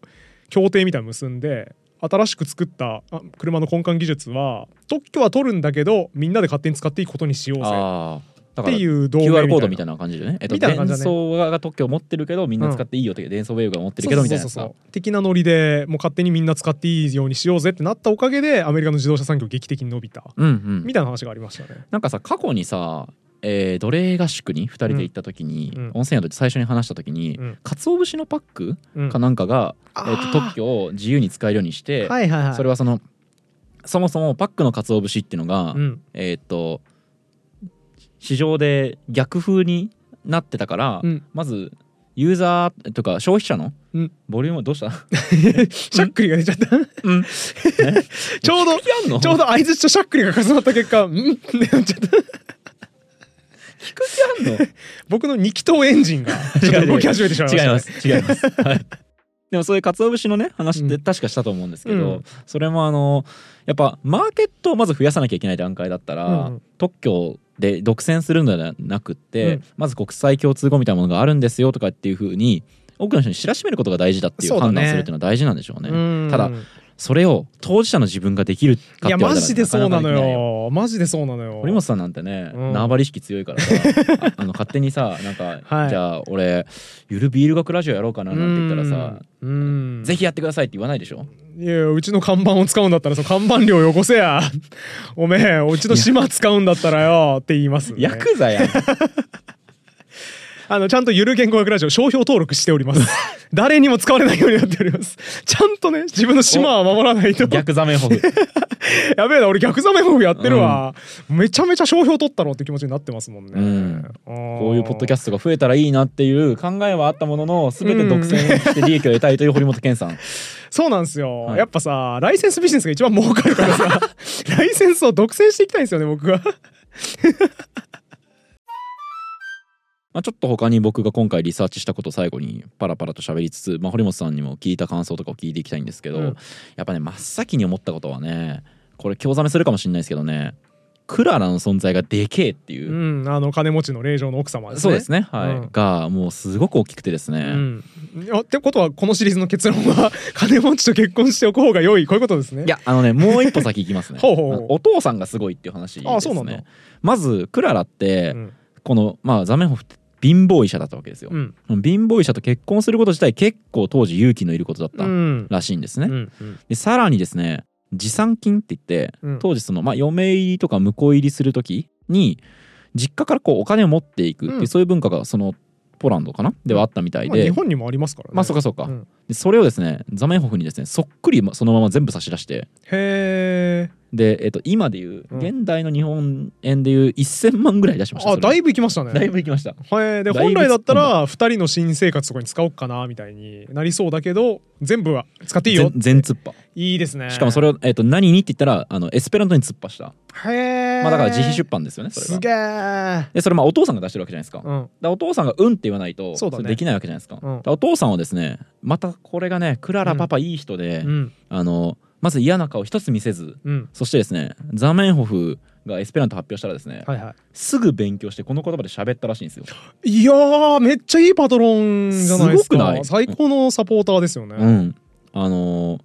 協定みたいなの結んで新しく作ったあ車の根幹技術は特許は取るんだけどみんなで勝手に使っていいことにしようぜ。っていう同盟 QR コードみみたいな。感じでね、えっと、みたいな感じだね。伝送が特許を持ってるけどみんな使っていいよって、伝送ウェーブが持ってるけどみたいなやつかそう。そうそうそう的なノリでもう勝手にみんな使っていいようにしようぜってなったおかげでアメリカの自動車産業劇的に伸びた。うんうん。みたいな話がありましたね。なんかさ過去にさ、えー奴隷合宿に2人で行った時に、うん。温泉宿で最初に話した時に、うん。鰹節のパックうん。かなんかが、えあー。ーと特許を自由に使えるようにして、はいはいはい。それはそのそもそもパックの鰹節っていうのが、うん。えっ、と市場で逆風になってたから、うん。まずユーザーとか消費者のうん。ボリュームどうした、しゃっくりが出ちゃった。うん、ちょうどちょうど相づちとしゃっくりが重なった結果、うん？ってなっちゃった。聞く気あんの。僕の二気筒エンジンが動き始めてしまいました、違います。違います、はい、でもそういう鰹節のね話ってうん。確かしたと思うんですけど、うん。それもあのやっぱマーケットをまず増やさなきゃいけない段階だったら、うん。特許で独占するのではなくって、うん。まず国際共通語みたいなものがあるんですよとかっていうふうに多くの人に知らしめることが大事だっていう判断するっていうのは大事なんでしょうね。うん。ただそれを当事者の自分ができるかいやマジでそうなのよ。マジでそうなのよ。堀本さんなんてね、うん。縄張り意識強いからさああの勝手にさなんか、はい。じゃあ俺ゆるビール学ラジオやろうかななんて言ったらさ、うん。ぜひやってくださいって言わないでしょ？いやうちの看板を使うんだったらその看板料よこせや。おめえうちの島使うんだったらよって言います、ね、ヤクザやん あのちゃんとゆる言語学ラジオ商標登録しております。誰にも使われないようになっております。ちゃんとね自分の島は守らないと。逆ザメホフ やべえな俺逆ザメホフやってるわ、めちゃめちゃ商標取ったろって気持ちになってますもんね、うん。ここういうポッドキャストが増えたらいいなっていう 考えはあったものの全て独占して利益を得たいという堀本健さん。そうなんですよ、はい。やっぱさライセンスビジネスが一番儲かるからさ。ライセンスを独占していきたいんですよね僕はまあ、ちょっと他に僕が今回リサーチしたことを最後にパラパラと喋りつつ、まあ、堀本さんにも聞いた感想とかを聞いていきたいんですけど、うん。やっぱね真っ先に思ったことはねこれ興ざめするかもしれないですけどねクララの存在がでけえっていうう、んあの金持ちの令嬢の奥様ですね。そうですねはい、うん。がもうすごく大きくてですね、うん、いやってことはこのシリーズの結論は 金持ちと結婚しておく方が良い。こういうことですね。いやあのねもう一歩先行きますね。ほうほうお父さんがすごいっていう話ですね。あそうなんだまずクララって、うん。このまあザメホフって貧乏医者だったわけですよ、うん。貧乏医者と結婚すること自体結構当時勇気のいることだったうん。らしいんですね、うんうん。でさらにですね持参金って言って、うん。当時その、まあ、嫁入りとか婿入りする時に実家からこうお金を持っていくっていう、うん。そういう文化がそのポーランドかな？ではあったみたいまあ、日で、本にもありますからね。まあそうかそうか、ん。でそれをですねザメンホフにですねそっくりそのまま全部差し出して。へえで、えっと、今でいううん。現代の日本円でいう1000万ぐらい出しましたそれ。あだいぶ行きましたね。だいぶいきました。はい、でだいぶ本来だったら2人の新生活とかに使おうかなみたいになりそうだけど全部は使っていいよ全全突破。いいですね。しかもそれを、えっと、何にって言ったらあのエスペラントに突っ破した、へえまあ、だから自費出版ですよねそれすはげえでそれまあお父さんが出してるわけじゃないですか,、だかうんらお父さんが「うん」って言わないとそうだね。れできないわけじゃないですか,、うん。だからお父さんはですねまたこれがねクララパパいい人で、うん。あのまず嫌な顔一つ見せずうん。そしてですねザメンホフがエスペラント発表したらですね、はいはすぐ勉強してこの言葉で喋ったらしいんですよ。いいやーめっちゃいいパトロンじゃないですか。すごくない？最高のサポーターですよね、うん、あのー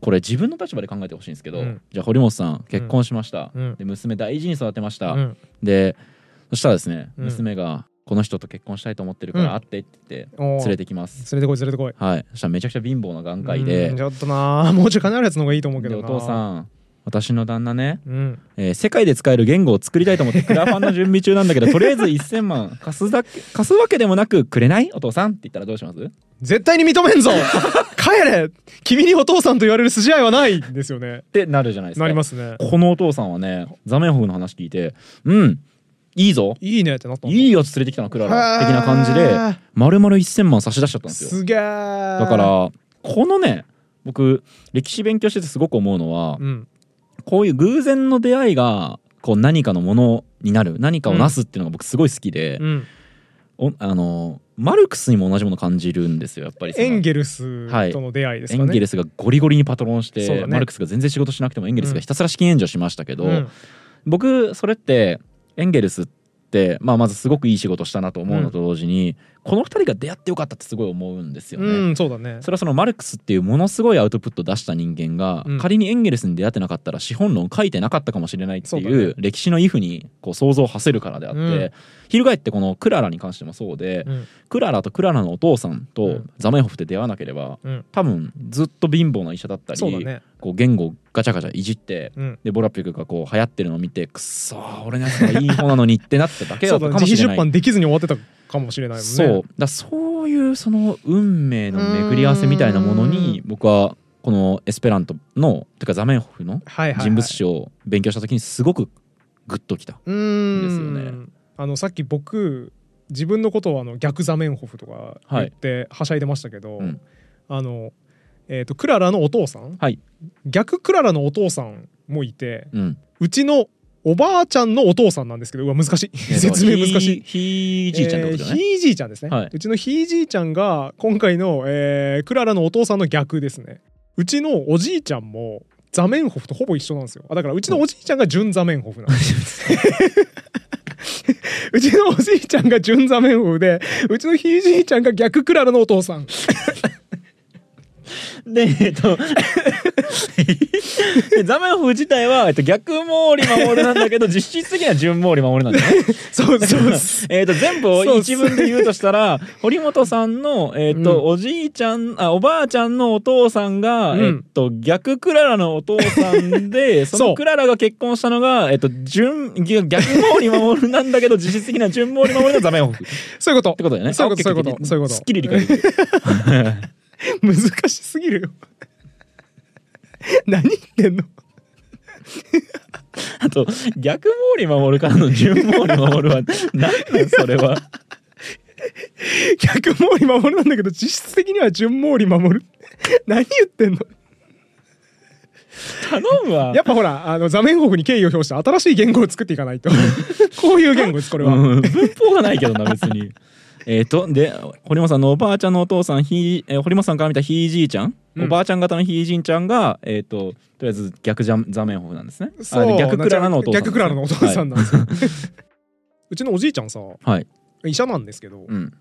これ自分の立場で考えてほしいんですけど、うん。じゃあ堀本さん。結婚しました、うん。で娘大事に育てました、うん。でそしたらですねうん。娘がこの人と結婚したいと思ってるかうん。ら会ってって言って連れてきます、連れてこい連れてこい。はい。そしたらめちゃくちゃ貧乏な眼科医で。うんちょっとなー。もうちょい金あるやつの方がいいと思うけどお父さん。私の旦那ね、うん。えー世界で使える言語を作りたいと思って クラファンの準備中なんだけどとりあえず1000万 貸すだけ貸すわけでもなくくれない？お父さんって言ったらどうします？絶対に認めんぞ。帰れ。君にお父さんと言われる筋合いはないですよね。ってなるじゃないですか。なりますね。このお父さんはねザメンホフの話聞いてうんいいぞ。いいねってなったいいやつ連れてきたのクララ。的な感じで丸々1000万差し出しちゃったんですよ。すげー。だからこのね僕歴史勉強しててすごく思うのはうん。こういう偶然の出会いがこう何かのものになる何かをなすっていうのが僕すごい好きで、うん。おあのマルクスにも同じもの感じるんですよやっぱりエンゲルスとの出会いですかね、エンゲルスがゴリゴリにパトロンして、ね。マルクスが全然仕事しなくてもエンゲルスがひたすら資金援助しましたけど、うん。僕それってエンゲルスって、まあ、まずすごくいい仕事したなと思うのと同時に、この2人が出会ってよかったってすごい思うんですよね。うんそうだね。それはそのマルクスっていうものすごいアウトプットを出した人間が、うん。仮にエンゲルスに出会ってなかったら資本論書いてなかったかもしれないっていそう歴史のイフにこう想像を馳せるからであって、うん。翻ってこのクララに関してもそうで、うん。クララとクララのお父さんうとん。ザメンホフって出会わなければうん。多分ずっと貧乏な医者だったり、そうだね。こう言語をガチャガチャいじってうん。でボラピュクがこう流行ってるのを見てくっそー俺のやつがいい方なのにってなっただけだったそうだね。自費出かもしれない。版できずに終わってたかもしれないもんね。そう。だそういうその運命の巡り合わせみたいなものに僕はこのエスペラントのてかザメンホフのはいはいはい。人物史を勉強した時にすごくグッときた。んですよね。あのさっき僕自分のことをあの逆ザメンホフとか言ってはしゃいでましたけど、うん。あの、えー、とクララのお父さん、はい。逆クララのお父さんもいてうん、うちのおばあちゃんのお父さんなんですけどうわ難しい。説明難しい。ひいじいちゃんってことだね。えーひいじいちゃんですね、はい。うちのひいじいちゃんが今回の、えークララのお父さんの逆ですね。うちのおじいちゃんもザメンホフとほぼ一緒なんですよ。あだからうちのおじいちゃんが純ザメンホフなんです。うちのおじいちゃんが純ザメンホフでうちのひいじいちゃんが逆クララのお父さんで、えっと、でザメンホフ自体は、えっと、逆毛利守なんだけど実質的には純毛利守なんだよね。そうそうえっと全部を一文で言うとしたら堀本さんの、えっとうん。おじいちゃんあおばあちゃんのお父さんが、うん。えっと逆クララのお父さんで そのクララが結婚したのが、えっと純逆毛利守なんだけど実質的には純毛利守のザメンホフっそういうこと。てことだよね。そういうことそういうことそういうこと。すっきり理解できる。難しすぎるよ 何言ってんの？あと逆毛利守からの純毛利守は何なんそれは？逆毛利守なんだけど実質的には純毛利守る？何言ってんの？頼むわ。やっぱほらあのザメンホフに敬意を表して新しい言語を作っていかないとこういう言語ですこれは、うん、文法がないけどな別に。えっとで堀本さんのおばあちゃんのお父さんひい、えー堀本さんから見たひいじいちゃん、うん。おばあちゃん方のひいじいちゃんがえっ、ととりあえず逆ジャンザメンホフなんですね。あそうで逆クララのお父さん。逆クララのお父さんなんですよ、うちのおじいちゃんさはい。はい。医者なんですけど、うん。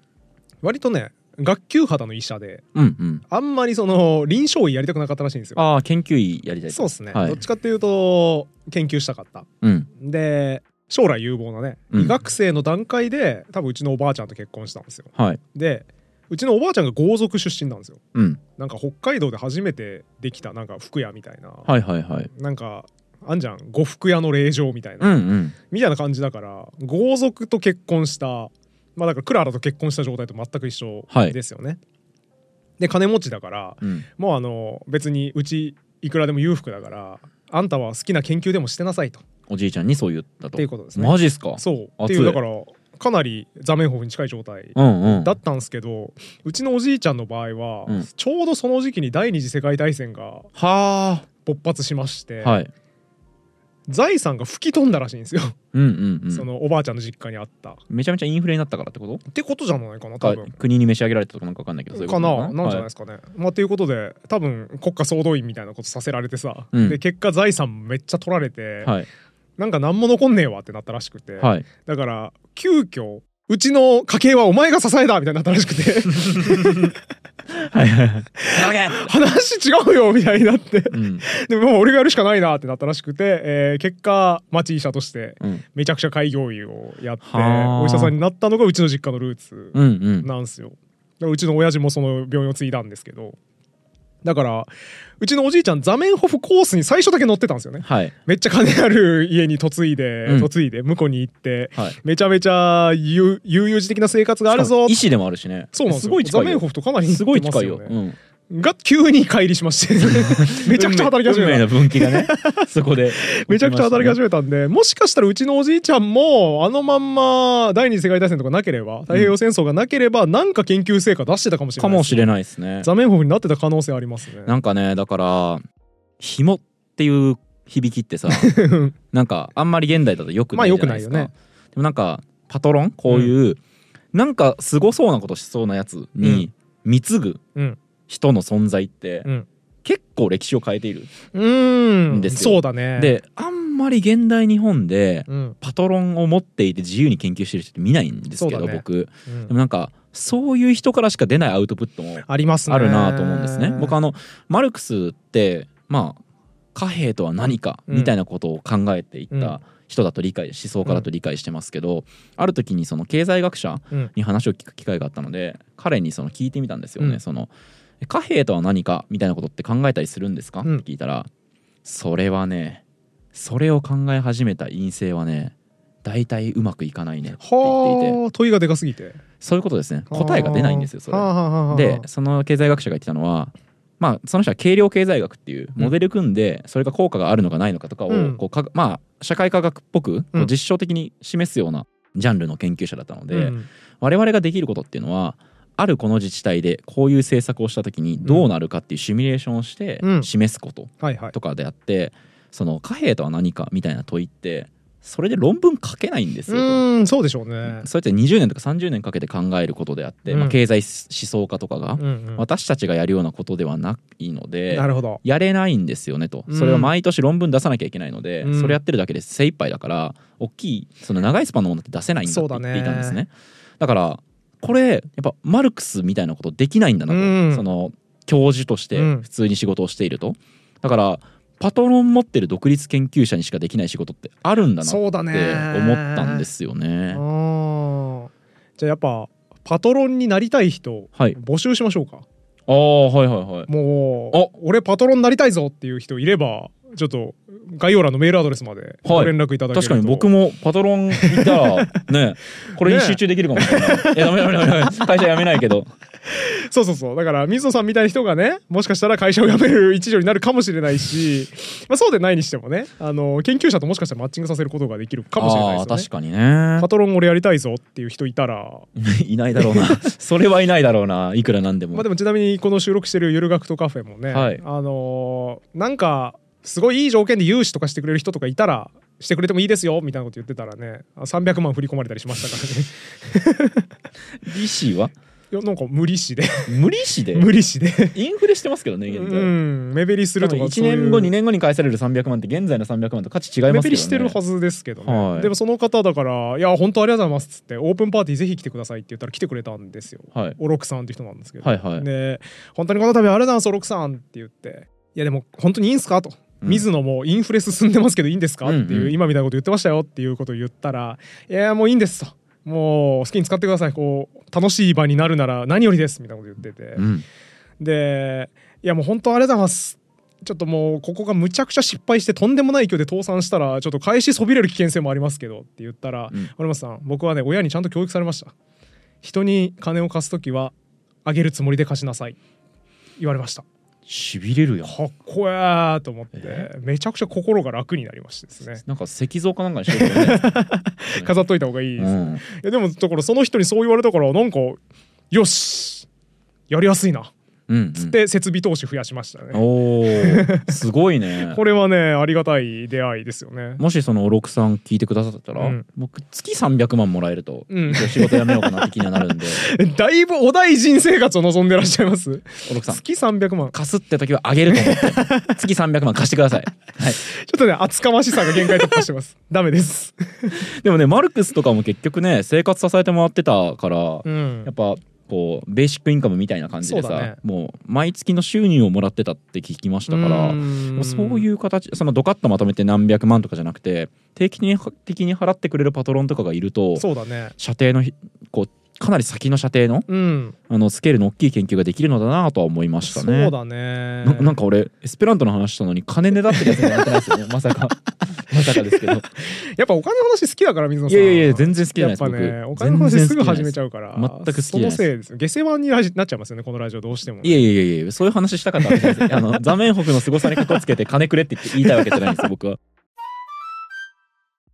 割とね学級肌の医者でうんうん。あんまりその臨床医やりたくなかったらしいんですよ。ああ研究医やりたいと。そうですね、はい。どっちかっていうと研究したかった。うん。で将来有望なね、うん。医学生の段階で多分うちのおばあちゃんと結婚したんですよ。はい。でうちのおばあちゃんが豪族出身なんですよ。うん。なんか北海道で初めてできたなんか服屋みたいな、はいはいはい。なんかあんじゃん。呉服屋の令嬢みたいな、うんうん。みたいな感じだから豪族と結婚したまあだからクララと結婚した状態と全く一緒はい。ですよね、で金持ちだからうん。もうあの別にうちいくらでも裕福だからあんたは好きな研究でもしてなさいと。っおじいちゃんにそう言ったと。ていうことですね。マジっすか？そう。っていうだからかなりザメンホフに近い状態うんうん。だったんですけどうちのおじいちゃんの場合は、うん。ちょうどその時期に第二次世界大戦がは勃発しまして、あはい。財産が吹き飛んだらしいんですよ、うんうんうん。そのおばあちゃんの実家にあった。っめちゃめちゃインフレになったからってこと？てことじゃないかな多分。か。国に召し上げられたとかなんかわかんないけどそういうこかとな？なんじゃないですかね。まあということで多分国家総動員みたいなことさせられてさ、うん。で結果財産めっちゃ取られて、はいなんか何も残んねえわってなったらしくて、はい。だから急遽うちの家計はお前が支えだみたいになったらしくて。はいはいはい。話違うよみたいになって。うん。でも俺がやるしかないなってなったらしくて、えー結果町医者としてうん。めちゃくちゃ開業医をやってはあ。お医者さんになったのがうちの実家のルーツうんうん。なんですよ。だからうちの親父もその病院を継いだんですけどだからうちのおじいちゃんザメンホフコースに最初だけ乗ってたんですよね。はい。めっちゃ金ある家に嫁いで、うん。嫁いで向こうに行ってはい。めちゃめちゃ悠悠々自適な生活があるぞ。医師でもあるしね。そうなんですよ。すごい近いよ。ザメンホフとかなりすごい近いよ。うんが急に帰りしまして。めちゃくちゃ働き始めた。分岐がねそこで めちゃくちゃ働き始めめたんでもしかしたらうちのおじいちゃんもあのまんま第二次世界大戦とかなければ太平洋戦争がなければなんか研究成果出してたかもしれないれかもしれないですね。ザメンホフになってた可能性ありますね。なんかねだから紐っていう響きってさ なんかあんまり現代だとよくないじゃないですか、まあよね。でもなんかパトロン？こういう、なんかすごそうなことしそうなやつに貢ぐうん人の存在って、うん。結構歴史を変えている、んですよ。そうだね。であんまり現代日本でうん。パトロンを持っていて自由に研究してる人って見ないんですけど、ね。僕。うん。でもなんかそういう人からしか出ないアウトプットもありますね。あるなと思うんですね。僕あのマルクスってまあ貨幣とは何かみたいなことを考えていっうん。た人だと理解思想家だと理解してますけど、ある時にその経済学者うん。に話を聞く機会があったので彼にその聞いてみたんですよね。うん。その貨幣とは何かみたいなことって考えたりするんですか、うん。って聞いたらそれはねそれを考え始めた陰性はね大体うまくいかないねって言っていて。はあ問いがでかすぎて。そういうことですね。答えが出ないんですよそれ。でその経済学者が言ってたのはまあその人は計量経済学っていうモデル組んでそれが効果があるのかないのかとかをうん。こうかまあ社会科学っぽく実証的に示すようなジャンルの研究者だったので、うん。我々ができることっていうのはあるこの自治体でこういう政策をした時にどうなるかっていうシミュレーションをしてうん。示すこととかであってその貨幣とは何かみたいな問いってそれで論文書けないんですうよと。ーんそうでしょうね。そうやって20年とか30年かけて考えることであって、うん。まあ、経済思想家とかがうんうん。私たちがやるようなことではないのでなるほど。やれないんですよねと。うんそれは毎年論文出さなきゃいけないので、うん。それやってるだけで精一杯だから大きいその長いスパンのものって出せないんだって言っていたんですね。だからこれやっぱマルクスみたいなことできないんだなと、うん。その教授としてうん。普通に仕事をしていると。だからパトロン持ってる独立研究者にしかできない仕事ってあるんだなって思ったんですよね。あー。じゃあやっぱパトロンになりたい人はい。募集しましょうか。ああはいはいはい。もうあ。俺パトロンになりたいぞっていう人いればちょっと概要欄のメールアドレスまでご連絡いただけると、確かに僕もパトロンいたらね これに集中できるかもしれない。いやダメダメダメダメ会社辞めないけど。そうそうそうだから水野さんみたいな人がねもしかしたら会社を辞める一助になるかもしれないし、まあ、そうでないにしてもねあの研究者ともしかしたらマッチングさせることができるかもしれないですよね確かにねパ。トロン俺やりたいぞっていう人いたらいないだろうな。それはいないだろうな。いくらなんでも。まあでもちなみにこの収録してるゆる学徒カフェもね、はいあのーなんかすごいいい条件で融資とかしてくれる人とかいたらしてくれてもいいですよみたいなこと言ってたらねあ300万振り込まれたりしましたからね。利子は？いやなんか無利子で。無利子で？無利子で。インフレしてますけどね現う在。ん目減りするとか1年後2年年後に返される300万って現在の300万と価値違い目ますけどね。減りしてるはずですけどね、はい。でもその方だから「いや本当ありがとうございます」っつって「オープンパーティーぜひ来てください」って言ったら来てくれたんですよ。はい。おろくさんって人なんですけど、はいはい。で本当にこの度ありがとうございますおろくさんって言って「いやでも本当にいいんすか?」と。うん。水野もインフレ進んでますけどいいんですか、っていう今みたいなこと言ってましたよっていうことを言ったら「いやもういいんです」と「もう好きに使ってください。こう楽しい場になるなら何よりです」みたいなこと言ってて、うん。で「いやもう本当ありがとうございます」ちょっともうここがむちゃくちゃ失敗してとんでもない勢いで倒産したらちょっと返しそびれる危険性もありますけどって言ったらうん。森本さん僕はね親にちゃんと教育されました。人に金を貸す時はあげるつもりで貸しなさい。言われましたしびれるやんかっこええと思ってえ？めちゃくちゃ心が楽になりましてですね。なんか石像かなんかにしようとね 飾っといた方がいいです、いうん。やでもだからその人にそう言われたからなんかよしやりやすいなつって設備投資増やしましたね、おー。すごいね。これはねありがたい出会いですよね。もしそのおろくさん聞いてくださったら、うん。僕月300万もらえると、うん。仕事辞めようかなって気にはなるんで。だいぶお大臣生活を望んでらっしゃいます？おろくさん月300万。貸すって時はあげると思って。月300万貸してください、はい、ちょっとね厚かましさが限界突破してます。ダメです。でもねマルクスとかも結局ね生活支えてもらってたから、うん。やっぱこうベーシックインカムみたいな感じでさ、ね。もう毎月の収入をもらってたって聞きましたからん。そういう形そのドカッとまとめて何百万とかじゃなくて定期的に払ってくれるパトロンとかがいるとそうだね。射程のひこうかなり先の射程のうん。あのスケールの大きい研究ができるのだなとは思いましたね。そうだね。ななんか俺エスペラントの話したのに金ねだってるやつになってないですよね？まさか。まさかですけど。やっぱお金の話好きだから水野さんいやいや全然好きじゃないです。やっぱね僕お金の話すぐ始めゃちゃうから。全く好きじゃないです。そのせいですよ。下世話になっちゃいますよねこのラジオどうしてもいやいやいやいやそういう話したかったわけじゃないです。あの 座面北の凄さにかこつけて金くれって言って言いたいわけじゃないんですよ僕は。あ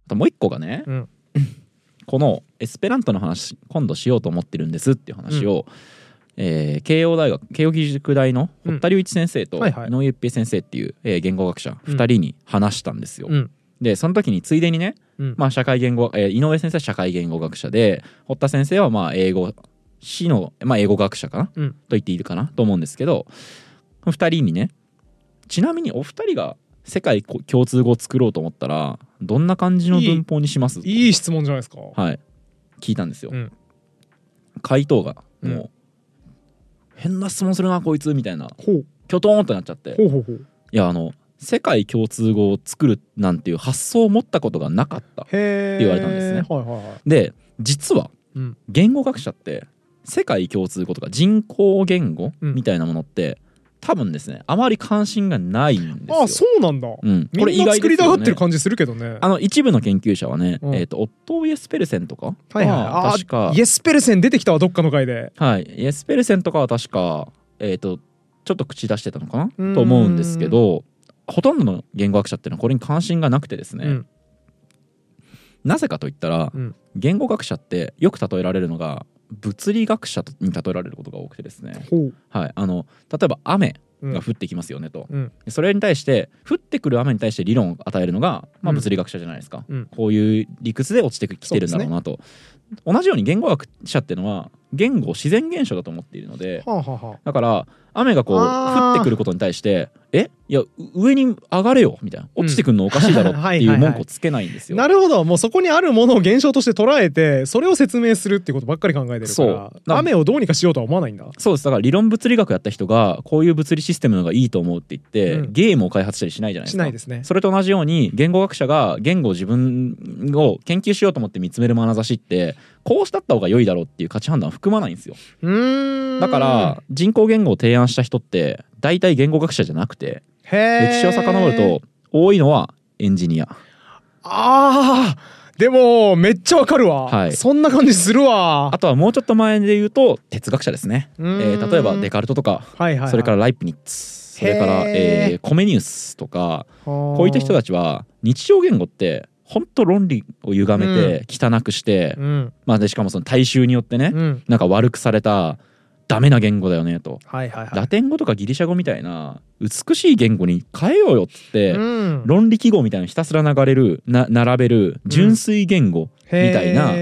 ともう一個がね、うんこのエスペラントの話今度しようと思ってるんですっていう話を、えー慶応大学慶応義塾大の堀田隆一先生と井上一平先生っていう、えー言語学者うん。2人に話したんですよ。うん。でその時についでにね、うん。まあ、社会言語、えー井上先生は社会言語学者で堀田先生はまあ英語史の、まあ、英語学者かな、うん。と言っていいかなと思うんですけど2人にねちなみにお二人が世界こ共通語を作ろうと思ったらどんな感じの文法にします？いい質問じゃないですか。はい。聞いたんですよ、うん。回答がうん。もう、変な質問するなこいつみたいな。ほう。キョトーンってなっちゃって。いやあの世界共通語を作るなんていう発想を持ったことがなかった。って言われたんですね。はいはいはい。で実はうん。言語学者って世界共通語とか人工言語うん。みたいなものって、多分ですねあまり関心がないんですよ。あそうなんだ。うん、みんな作りたがってる感じするけどね。あの一部の研究者はね、うん。えー、とオットー・イエスペルセンとかはいはい。はあ確か。イエスペルセン出てきたわどっかの回で。はい、イエスペルセンとかは確か、えー、とちょっと口出してたのかな？うん。と思うんですけどほとんどの言語学者っていうのはこれに関心がなくてですね、うん。なぜかといったら、うん。言語学者ってよく例えられるのが物理学者に例えられることが多くてですね、はい、あの例えば雨うん。が降ってきますよねと、うん。それに対して降ってくる雨に対して理論を与えるのが、まあ、うん。物理学者じゃないですか、うん。こういう理屈で落ちてきてるんだろうなと、同じように言語学者っていうのは言語を自然現象だと思っているのではあはあはあ。だから雨がこう降ってくることに対して「え？いやう上に上がれよ」みたいな「落ちてくるのおかしいだろ 」ってはいいうはい。はい文句をつけないんですよ。なるほど。もうそこにあるものを現象として捉えてそれを説明するってことばっかり考えてるからな雨をどうにかしようとは思わないんだ。そうです。だから理論物理学やった人がこういう物理システムのがいいと思うって言って、うん。ゲームを開発したりしないじゃないですか。しないですね。それと同じように言語学者が言語を自分を研究しようと思って見つめる眼差しってこうしたった方が良いだろうっていう価値判断を含まないんですよ。だから人工言語を提案した人って大体言語学者じゃなくて歴史を遡ると多いのはエンジニア。あー。でもめっちゃわかるわ、はい。そんな感じするわ。あとはもうちょっと前で言うと哲学者ですね、えうー例えばデカルトとかはいはいはい。それからライプニッツ。それから、えーコメニウスとかここういった人たちは日常言語って本当論理を歪めて汚くして、うん。まあ、でしかもその大衆によってね、うん。なんか悪くされたダメな言語だよねと、はいはいはい。ラテン語とかギリシャ語みたいな美しい言語に変えようよっつって、うん。論理記号みたいなのひたすら流れるな並べる純粋言語みたいな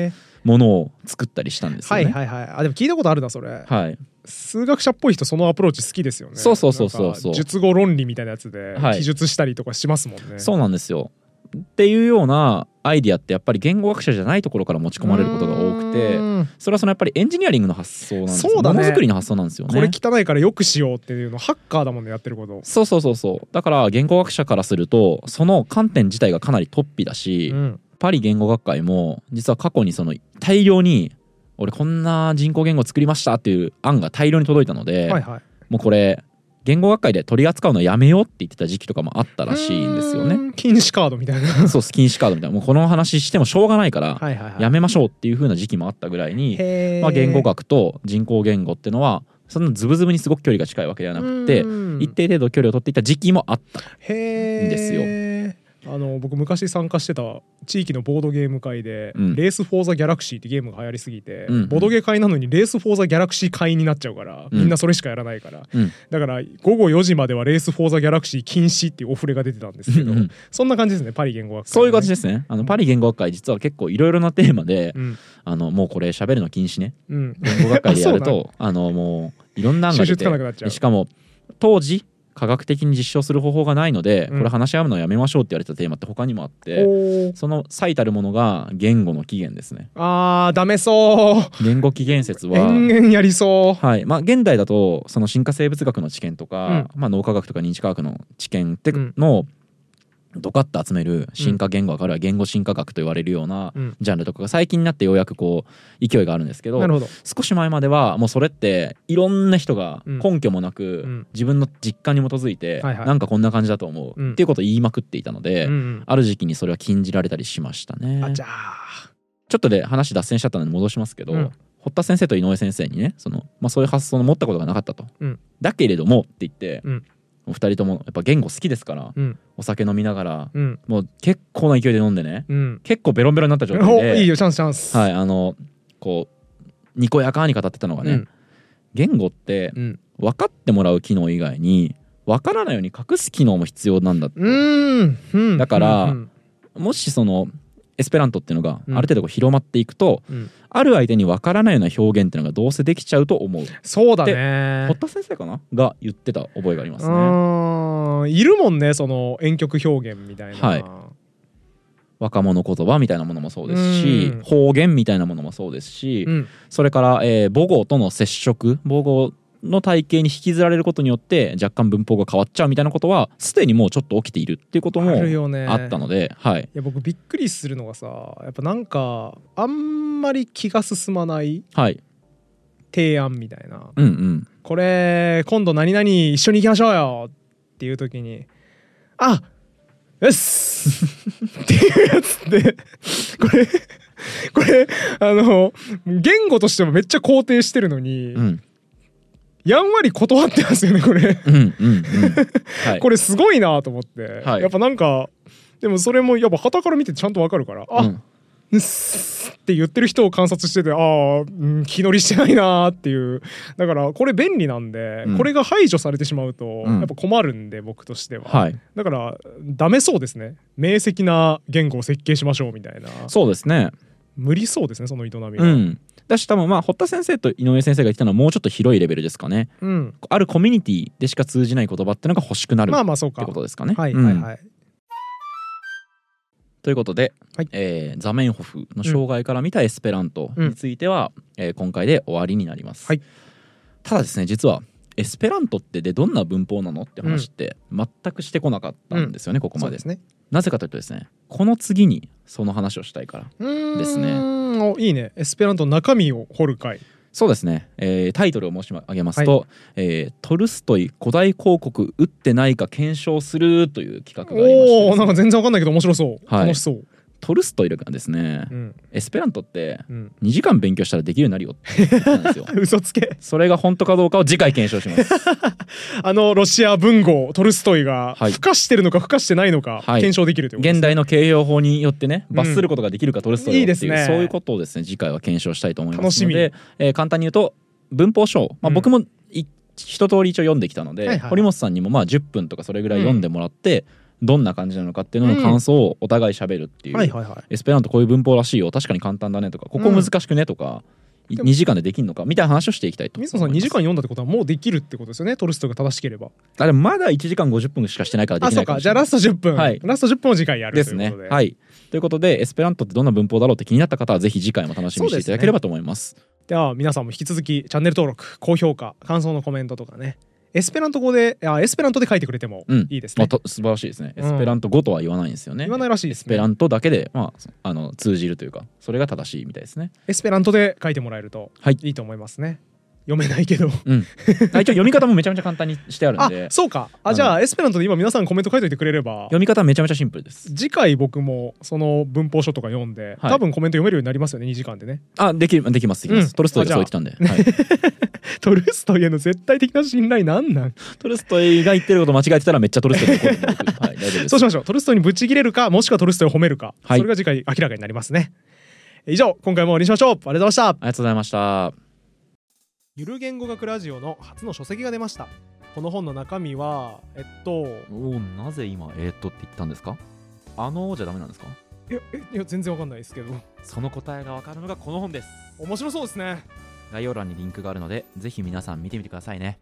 ものを作ったりしたんですよね。はいはいはい。あでも聞いたことあるなそれ。はい。数学者っぽい人そのアプローチ好きですよね。そうそうそうそうそう。なんか術語論理みたいなやつではい。記述したりとかしますもんね、そうなんですよっていうようなアイディアってやっぱり言語学者じゃないところから持ち込まれることが多くてうん。それはそのやっぱりエンジニアリングの発想なんですよ。そうだね。ものづくりの発想なんですよね。これ汚いからよくしようっていうのハッカーだもんねやってること。そうそうそうそう。だから言語学者からするとその観点自体がかなり突飛だし、うん。パリ言語学会も実は過去にその大量に俺こんな人工言語作りましたっていう案が大量に届いたので、はいはい。もうこれ言語学会で取り扱うのやめようって言ってた時期とかもあったらしいんですよね。禁止カードみたいな。そう 禁止カードみたいな。もうこの話してもしょうがないからやめましょうっていう風な時期もあったぐらいに、まあ、言語学と人工言語っていうのはそのズブズブにすごく距離が近いわけではなくてうん。一定程度距離を取っていた時期もあったへーですよあの僕昔参加してた地域のボードゲーム会で「うん。レース・フォー・ザ・ギャラクシー」ってゲームが流行りすぎて、うん。うんボードゲー会なのにレース・フォー・ザ・ギャラクシー会になっちゃうから、うん。みんなそれしかやらないから。うん。だから午後4時まではレース・フォー・ザ・ギャラクシー禁止っていうお触れが出てたんですけど、うんうん。そんな感じですねパリ言語学会、そういう感じですね。あのパリ言語学会実は結構いろいろなテーマでうん。あのもうこれ喋るの禁止ね。うん。言語学会でやると あのもういろんな案が収集つ出てかなくなっちゃう。でしかも当時科学的に実証する方法がないので、うん。これ話し合うのやめましょうって言われたテーマって他にもあっておー。その最たるものが言語の起源ですね。あーダメそう。言語起源説は延々やりそう。はい。まあ、現代だとその進化生物学の知見とか、まあ、脳科学とか認知科学の知見ってうん。のドカッと集める進化言語学あるいは言語進化学と言われるようなうん。ジャンルとかが最近になってようやくこう勢いがあるんですけど少し前まではもうそれっていろんな人がうん根拠もなくん。自分の実感に基づいてなんかこんな感じだと思ううん。っていうことを言いまくっていたのである時期にそれは禁じられたりしましたね。あじゃあ。ちょっとで話脱線しちゃったので戻しますけど、うん。堀田先生と井上先生にねその、まあ、そういう発想の持ったことがなかったと、うん。だけれどもって言って、うんお二人ともやっぱ言語好きですから、うん。お酒飲みながらうん。もう結構な勢いで飲んでね。うん。結構ベロンベロンになった状態おでいいよチャンスチャンス。はいあのこうにこやかに語ってたのがね、うん。言語ってうん。分かってもらう機能以外に分からないように隠す機能も必要なんだって。だからうん。もしそのエスペラントっていうのがうん。ある程度広まっていくと、うん。ある相手に分からないような表現っていうのがどうせできちゃうと思う。そうだね。堀田先生かなが言ってた覚えがありますね。うんいるもんねその婉曲表現みたいな。はい。若者言葉みたいなものもそうですしうん。方言みたいなものもそうですし、うん。それから、えー母語との接触母語の体系に引きずられることによって若干文法が変わっちゃうみたいなことはすでにもうちょっと起きているっていうこともあったので、はい、いや僕びっくりするのがさやっぱなんかあんまり気が進まないはい、提案みたいな。うんうん。これ今度何々一緒に行きましょうよっていう時にあよし! っていうやつってこれこれあの言語としてもめっちゃ肯定してるのに、うんやんわり断ってますよねこれ。うんうんうん。はい。これすごいなと思って、はい。やっぱなんかでもそれもやっぱ旗から見てちゃんとわかるからあ、うん。うっすって言ってる人を観察しててああ、うん気乗りしてないなーっていう。だからこれ便利なんで、うん。これが排除されてしまうと、うん。やっぱ困るんで僕としては、はい。だからダメそうですね。明晰な言語を設計しましょうみたいな。そうですね。無理そうですねその営みは、うんだし多分まあ堀田先生と井上先生が言ってたのはもうちょっと広いレベルですかね。うん。あるコミュニティでしか通じない言葉っていうのが欲しくなるっまあまあそうか。てことですかね。はいうんはい。はい、ということで、はい。えーザメンホフの障害から見たエスペラントについては、えー今回で終わりになります。はい。ただですね実はエスペラントってでどんな文法なのって話って全くしてこなかったんですよね、ここまで。ね。なぜかというとですねこの次にその話をしたいからですね。おいいね。エスペラントの中身を掘る回。そうですね、えータイトルを申し上げますと、えートルストイ古代広告打ってないか検証する」という企画がありましてね。おおなんか全然わかんないけど面白そう、はい。楽しそうトルストイがですね、うん。エスペラントってうん。2時間勉強したらできるようになるよって。言ったんですよ。嘘つけ。それが本当かどうかを次回検証します。あのロシア文豪トルストイがはい。孵化してるのか孵化してないのかはい。検証できるということですね。現代の形容法によってねうん罰することができるかトルストイをっていうね。そういうことをですね次回は検証したいと思いますの楽しみ。で、えー簡単に言うと文法書、まあ、うん。僕もい一通り一応読んできたので、はいはい堀本さんにもまあ10分とかそれぐらい読んでもらって、どんな感じなのかっていうのの感想をお互い喋るっていう、はいはいはい。エスペラントこういう文法らしいよ。確かに簡単だねとかここ難しくねとか、いでも2時間でできるのかみたいな話をしていきたいと。水野さん2時間読んだってことはもうできるってことですよねトルストイが正しければ。あれまだ1時間50分しかしてないからであきないかもしれない。そうか。じゃあラスト10分、はい。ラスト10分を次回やるですねということで。はい。ということでエスペラントってどんな文法だろうって気になった方はぜひ次回も楽しみにしていただければと思います。では皆さんも引き続きチャンネル登録高評価感想のコメントとかねエスペラント語であエスペラントで書いてくれてもうん。いいですね、まあと素晴らしいですね。うん。エスペラント語とは言わないんですよね、言わないらしいですね。エスペラントだけで、まあ、あの通じるというかそれが正しいみたいですね。エスペラントで書いてもらえるとはい。いいと思いますね、読めないけど。うん、あ一応読み方もめちゃめちゃ簡単にしてあるんあでそうか。あじゃあエスペラントで今皆さんコメント書いといてくれれば。読み方めちゃめちゃシンプルです。次回僕もその文法書とか読んで、はい。多分コメント読めるようになりますよね2時間でね。あできるできますできます、うん。トルストイがそう言ってたんで、はい、トルストイへの絶対的な信頼なんなん？トルストイが言ってること間違えてたらめっちゃトルストイに怒るんで。僕はい大丈夫です。そうしましょう。トルストイにぶち切れるかもしくはトルストイを褒めるか、はい。それが次回明らかになりますね。以上今回も終わりにしましょう。ありがとうございました。ありがとうございましたゆる言語学ラジオの初の書籍が出ました。この本の中身はえっとおおなぜ今えー、っとって言ったんですか？あのじゃダメなんですか？いやえいや全然わかんないですけど。その答えがわかるのがこの本です。面白そうですね。概要欄にリンクがあるのでぜひ皆さん見てみてくださいね